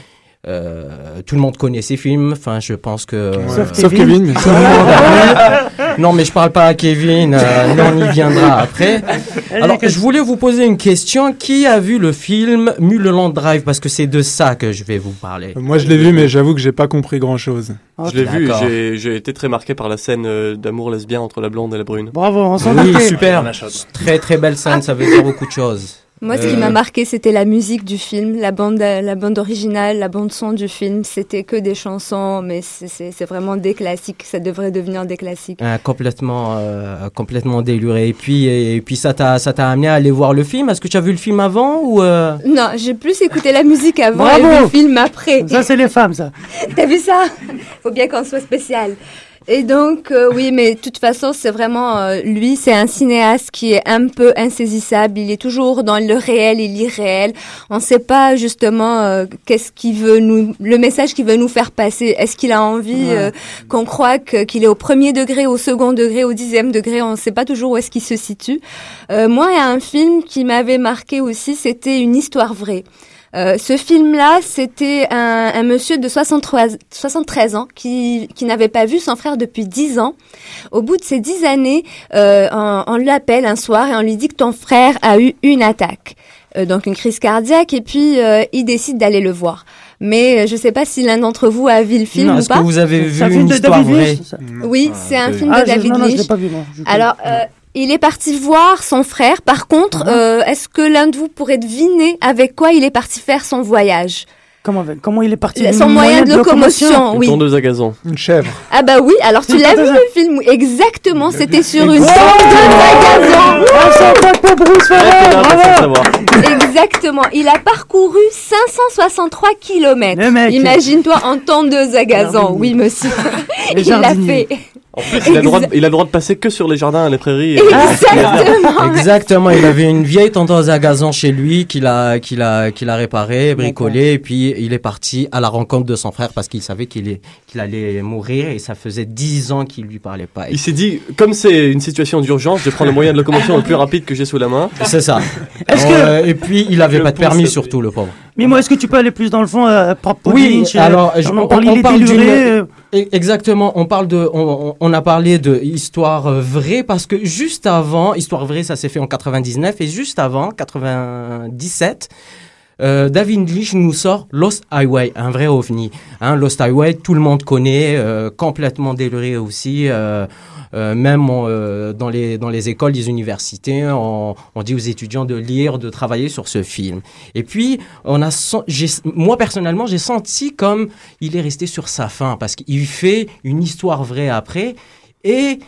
[SPEAKER 18] Euh, tout le monde connaît ces films, enfin je pense que...
[SPEAKER 15] Sauf Sauf Kevin.
[SPEAKER 18] Tout le monde a vu. Non mais je parle pas à Kevin, euh, on y viendra après. Alors je voulais vous poser une question, qui a vu le film Mulholland Drive? Parce que c'est de ça que je vais vous parler.
[SPEAKER 15] Moi, je l'ai vu, mais j'avoue que j'ai pas compris grand-chose.
[SPEAKER 14] Je l'ai vu, j'ai j'ai été très marqué par la scène euh, d'amour lesbien entre la blonde et la brune.
[SPEAKER 5] Bravo, on s'en
[SPEAKER 18] Oui, super. Très très belle scène, ça veut dire beaucoup de choses.
[SPEAKER 16] Moi, ce qui
[SPEAKER 18] Euh,
[SPEAKER 16] m'a marqué, c'était la musique du film, la bande, la bande originale, la bande son du film. C'était que des chansons, mais c'est- vraiment des classiques. Ça devrait devenir des classiques.
[SPEAKER 18] euh, complètement, euh, complètement déluré. Et puis, et puis ça t'a, ça t'a amené à aller voir le film? Est-ce que tu as vu le film avant ou euh,
[SPEAKER 16] Non, j'ai plus écouté la musique avant et vu le film après.
[SPEAKER 5] Ça, c'est les femmes, ça.
[SPEAKER 16] T'as vu ça? Faut bien qu'on soit spécial. Et donc, euh, oui, mais de toute façon, c'est vraiment, euh, lui, c'est un cinéaste qui est un peu insaisissable. Il est toujours dans le réel et l'irréel. On ne sait pas justement euh, qu'est-ce qu'il veut nous, le message qu'il veut nous faire passer. Est-ce qu'il a envie
[SPEAKER 5] Ouais.
[SPEAKER 16] euh, qu'on croit qu'il est au premier degré, au second degré, au dixième degré? On ne sait pas toujours où est-ce qu'il se situe. Euh, moi, il y a un film qui m'avait marqué aussi, c'était une histoire vraie. Euh, ce film-là, c'était un, un monsieur de 63, 73 ans qui, qui n'avait pas vu son frère depuis 10 ans. Au bout de ces 10 années, euh, on, on l'appelle un soir et on lui dit que ton frère a eu une attaque. Euh, donc une crise cardiaque et puis euh, il décide d'aller le voir. Mais euh, je ne sais pas si l'un d'entre vous a vu le film
[SPEAKER 18] Non,
[SPEAKER 16] ou
[SPEAKER 18] est-ce
[SPEAKER 16] pas.
[SPEAKER 18] que vous avez
[SPEAKER 5] C'est un
[SPEAKER 18] vu
[SPEAKER 5] film
[SPEAKER 18] une
[SPEAKER 5] de
[SPEAKER 18] histoire
[SPEAKER 5] David
[SPEAKER 18] vraie
[SPEAKER 5] ça
[SPEAKER 16] Oui, c'est un film
[SPEAKER 5] Ah,
[SPEAKER 16] de
[SPEAKER 5] je-
[SPEAKER 16] David
[SPEAKER 5] non, non, je pas vu. Je.
[SPEAKER 16] Alors, euh, il est parti voir son frère. Par contre, euh, est-ce que l'un de vous pourrait deviner avec quoi il est parti faire son voyage
[SPEAKER 5] Comment, comment il est parti?
[SPEAKER 16] Son moyen de locomotion,
[SPEAKER 14] Une
[SPEAKER 16] oui.
[SPEAKER 14] tondeuse à gazon.
[SPEAKER 15] Une chèvre.
[SPEAKER 16] Ah bah oui, alors tu
[SPEAKER 5] Une
[SPEAKER 16] l'as vu le film Exactement, c'était sur une tondeuse à gazon. Exactement. Il a parcouru 563 kilomètres.
[SPEAKER 5] Le mec.
[SPEAKER 16] Imagine-toi en tondeuse à gazon. Oui, monsieur. Il l'a fait.
[SPEAKER 14] En plus, il a, le droit de, il a le droit de passer que sur les jardins, les prairies. et-
[SPEAKER 16] Exactement.
[SPEAKER 18] Exactement, il avait une vieille tondeuse à gazon chez lui qu'il a, qu'il a, qu'il a réparée, bricolée, et puis il est parti à la rencontre de son frère parce qu'il savait qu'il est, qu'il allait mourir et ça faisait dix ans qu'il lui parlait pas.
[SPEAKER 14] Il s'est dit, comme c'est une situation d'urgence, je prends le moyen de locomotion le plus rapide que j'ai sous la main.
[SPEAKER 18] C'est ça.
[SPEAKER 5] Est-ce que-
[SPEAKER 18] Euh, et puis il avait
[SPEAKER 14] Je
[SPEAKER 18] pas de permis surtout le pauvre.
[SPEAKER 5] Mais moi, est-ce que tu peux aller plus dans le fond euh, propre
[SPEAKER 18] Oui,
[SPEAKER 5] Lynch, euh,
[SPEAKER 18] alors
[SPEAKER 5] on
[SPEAKER 18] je-
[SPEAKER 5] en parle, il est
[SPEAKER 18] parle d'une-
[SPEAKER 5] euh,
[SPEAKER 18] E- Exactement, on parle de, on, on- on a parlé de histoire euh, vraie parce que juste avant, histoire vraie, ça s'est fait en 99 et juste avant, 97, euh, David Lynch nous sort Lost Highway, un vrai ovni. Hein, Lost Highway, tout le monde connaît, euh, complètement déluré aussi. euh, même on, euh, dans, les, écoles, les universités, on, dit aux étudiants de lire, de travailler sur ce film. Et puis, moi personnellement, j'ai senti comme il est resté sur sa fin parce qu'il fait une histoire vraie après. Et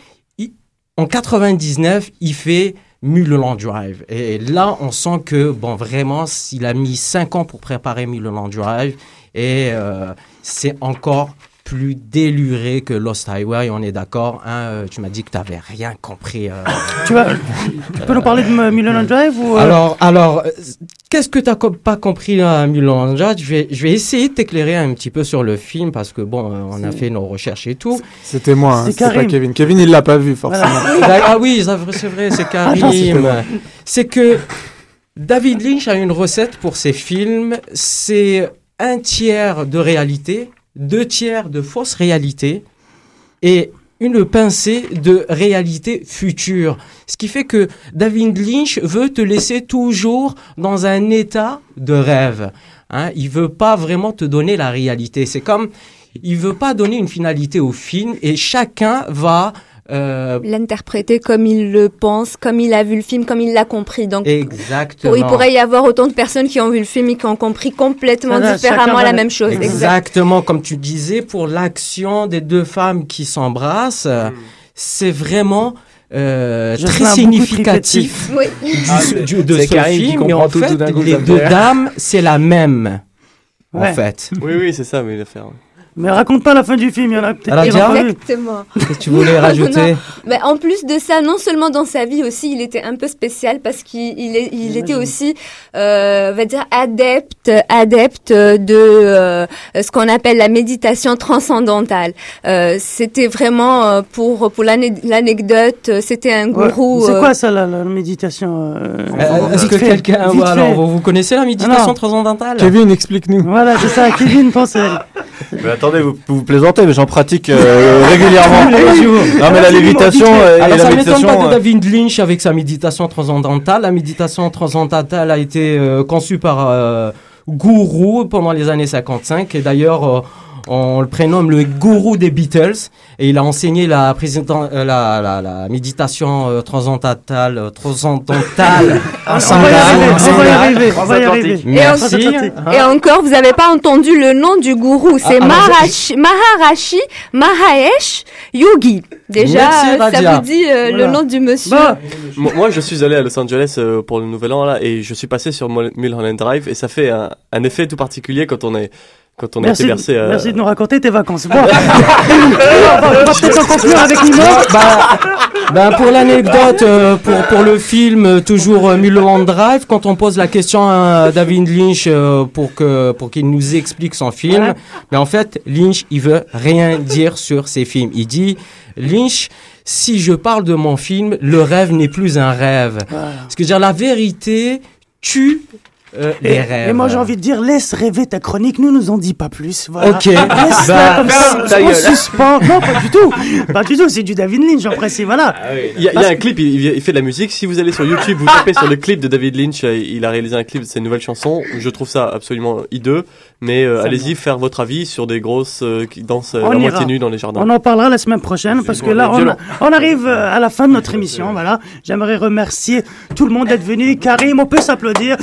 [SPEAKER 18] en 99, il fait Mulholland Drive. Et là, on sent que, bon, vraiment, il a mis 5 ans pour préparer Mulholland Drive. Et euh, c'est encore plus déluré que Lost Highway, on est d'accord. hein, euh, tu m'as dit que tu n'avais rien compris. euh.
[SPEAKER 5] tu, vas- tu peux nous parler de Mulholland Drive ou, euh,
[SPEAKER 18] Alors, alors qu'est-ce que tu n'as pas compris à Mulholland Drive je vais, je vais essayer de t'éclairer un petit peu sur le film parce que, bon, on a fait nos recherches et tout.
[SPEAKER 15] C'était moi, hein,
[SPEAKER 18] C'est
[SPEAKER 15] c'était pas. Kevin. Kevin, il l'a pas vu, forcément.
[SPEAKER 18] Ah oui, c'est vrai, c'est
[SPEAKER 15] c'était
[SPEAKER 18] Karim. C'est que David Lynch a une recette pour ses films. C'est un tiers de réalité, deux tiers de fausse réalité et une pincée de réalité future. Ce qui fait que David Lynch veut te laisser toujours dans un état de rêve. Hein, il veut pas vraiment te donner la réalité. C'est comme il veut pas donner une finalité au film et chacun va euh,
[SPEAKER 16] L'interpréter comme il le pense, comme il a vu le film, comme il l'a compris. Donc,
[SPEAKER 18] Exactement.
[SPEAKER 16] pour- il pourrait y avoir autant de personnes qui ont vu le film et qui ont compris complètement différemment la même chose. Exact.
[SPEAKER 18] Exactement, comme tu disais, pour l'action des deux femmes qui s'embrassent, euh, c'est vraiment euh, très significatif
[SPEAKER 16] Oui.
[SPEAKER 18] du-
[SPEAKER 8] Ah,
[SPEAKER 18] du- de ce
[SPEAKER 8] Karim qui
[SPEAKER 18] film. Mais en
[SPEAKER 8] tout,
[SPEAKER 18] fait,
[SPEAKER 8] tout d'un coup,
[SPEAKER 18] les deux dames, c'est la même,
[SPEAKER 5] Ouais.
[SPEAKER 18] en fait.
[SPEAKER 14] Oui, oui, c'est ça, mais il a fait.
[SPEAKER 5] Mais raconte pas la fin du film, il y en a peut-être.
[SPEAKER 16] Exactement.
[SPEAKER 18] Qu'est-ce que tu voulais rajouter.
[SPEAKER 16] Mais en plus de ça, non seulement dans sa vie aussi, il était un peu spécial parce qu'il il est- il était aussi, euh, on va dire, adepte, adepte de euh, ce qu'on appelle la méditation transcendantale. Euh, c'était vraiment pour pour l'ane- l'anecdote, c'était un
[SPEAKER 5] Ouais.
[SPEAKER 16] gourou.
[SPEAKER 5] C'est quoi ça, la, la méditation
[SPEAKER 18] Est-ce que quelqu'un... ouais, alors, vous, vous connaissez la méditation
[SPEAKER 5] Ah non.
[SPEAKER 18] transcendantale
[SPEAKER 15] Kevin, explique-nous.
[SPEAKER 5] Voilà, c'est ça, Kevin pense
[SPEAKER 19] attendez, vous, vous plaisantez, mais j'en pratique euh, régulièrement. Non, mais la lévitation euh, et
[SPEAKER 18] Alors,
[SPEAKER 19] la
[SPEAKER 18] ça m'étonne
[SPEAKER 19] méditation.
[SPEAKER 18] pas de
[SPEAKER 19] euh,
[SPEAKER 18] David Lynch avec sa méditation transcendantale. La méditation transcendantale a été euh, conçue par euh, Gourou pendant les années 55 et d'ailleurs on le prénomme le gourou des Beatles et il a enseigné la, président- euh, la, la, la méditation euh, transcendantale, euh, transcendantale.
[SPEAKER 5] On va y arriver, on va y arriver, on va y arriver.
[SPEAKER 18] Merci.
[SPEAKER 16] Et encore, vous n'avez pas entendu le nom du gourou. C'est
[SPEAKER 18] Ah,
[SPEAKER 16] Maharashi, Maharashi Mahesh Yogi. Déjà,
[SPEAKER 18] Merci,
[SPEAKER 16] euh, ça
[SPEAKER 18] Radia.
[SPEAKER 16] vous dit euh,
[SPEAKER 18] Voilà.
[SPEAKER 16] le nom du monsieur.
[SPEAKER 5] Bah,
[SPEAKER 14] Moi, je suis allé à Los Angeles euh, pour le Nouvel An là, et je suis passé sur Mul- Mulholland Drive, et ça fait un, un effet tout particulier quand on est quand on a
[SPEAKER 5] merci,
[SPEAKER 14] été versé. euh,
[SPEAKER 5] merci de nous raconter tes vacances. Bon. on va peut-être en conclure avec Nimo.
[SPEAKER 18] bah, bah, pour l'anecdote, euh, pour, pour le film, euh, toujours euh, Mulholland Drive, quand on pose la question à David Lynch euh, pour que pour qu'il nous explique son film,
[SPEAKER 5] Voilà.
[SPEAKER 18] mais en fait, Lynch, il veut rien dire sur ses films. Il dit, Lynch, si je parle de mon film, le rêve n'est plus un rêve. Ce que je veux dire, la vérité tue euh, les
[SPEAKER 5] Et,
[SPEAKER 18] rêves.
[SPEAKER 5] et moi j'ai envie de dire, laisse rêver ta chronique, nous nous en dis pas plus. Voilà.
[SPEAKER 18] Ok.
[SPEAKER 5] Laisse-la
[SPEAKER 18] Bah,
[SPEAKER 5] comme ça, en
[SPEAKER 18] gueule.
[SPEAKER 5] suspens. Non, pas du tout. Pas du tout, c'est du David Lynch, après c'est voilà.
[SPEAKER 14] Il y, a, il y a un clip, il, il fait de la musique. Si vous allez sur YouTube, vous tapez sur le clip de David Lynch, euh, il a réalisé un clip de ses nouvelles chansons. Je trouve ça absolument hideux. Mais euh, allez-y faire votre avis sur des grosses euh, qui dansent euh, à
[SPEAKER 5] ira.
[SPEAKER 14] moitié nues dans les jardins.
[SPEAKER 5] On en parlera la semaine prochaine parce que là, on, arrive euh, à la fin de notre émission. Voilà. J'aimerais remercier tout le monde d'être venu. Karim, on peut s'applaudir.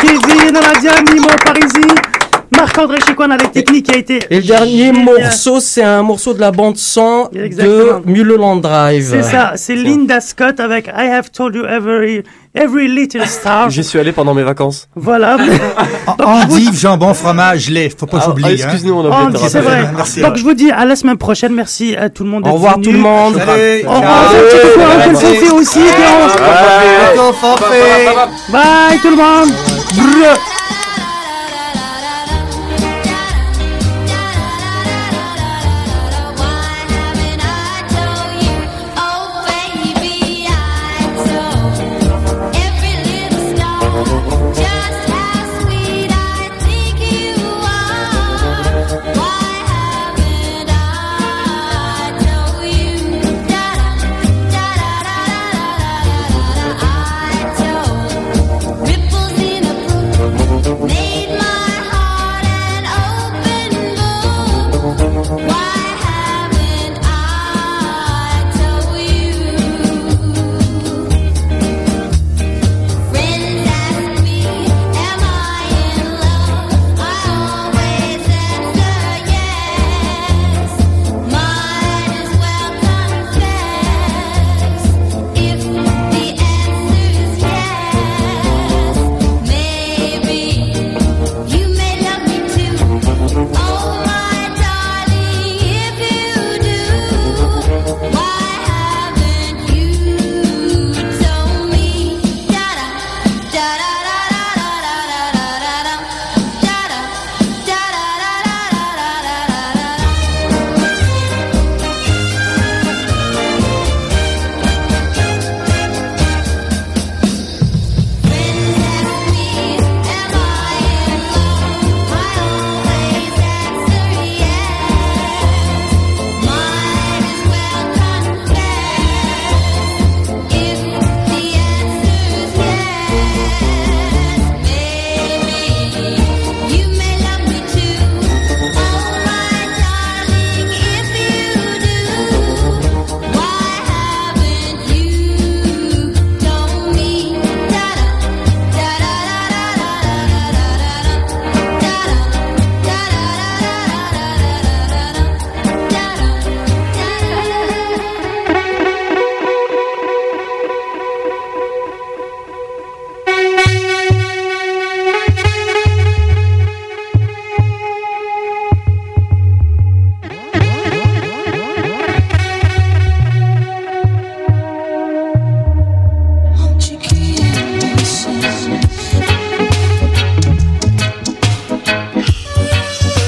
[SPEAKER 5] Kevin, Nadia, Nimo, Parisi, Marc-André Chicoine la technique qui a été.
[SPEAKER 18] Et le dernier morceau, c'est un morceau de la bande son
[SPEAKER 5] Exactement.
[SPEAKER 18] de Mulholland Drive.
[SPEAKER 5] C'est ça, c'est Linda Scott avec I Have Told You Every, every Little Star.
[SPEAKER 14] J'y suis allé pendant mes vacances.
[SPEAKER 5] Voilà.
[SPEAKER 17] Jambon, fromage, lait. Faut pas
[SPEAKER 14] Ah,
[SPEAKER 17] j'oublie.
[SPEAKER 14] ah, excuse-nous, on a oublié
[SPEAKER 5] c'est vrai.
[SPEAKER 17] Merci.
[SPEAKER 5] Donc je vous dis à la semaine prochaine. Merci à tout le monde.
[SPEAKER 18] Au revoir
[SPEAKER 5] venu.
[SPEAKER 18] tout le monde.
[SPEAKER 5] Au revoir. Un petit aussi. Bye tout le monde.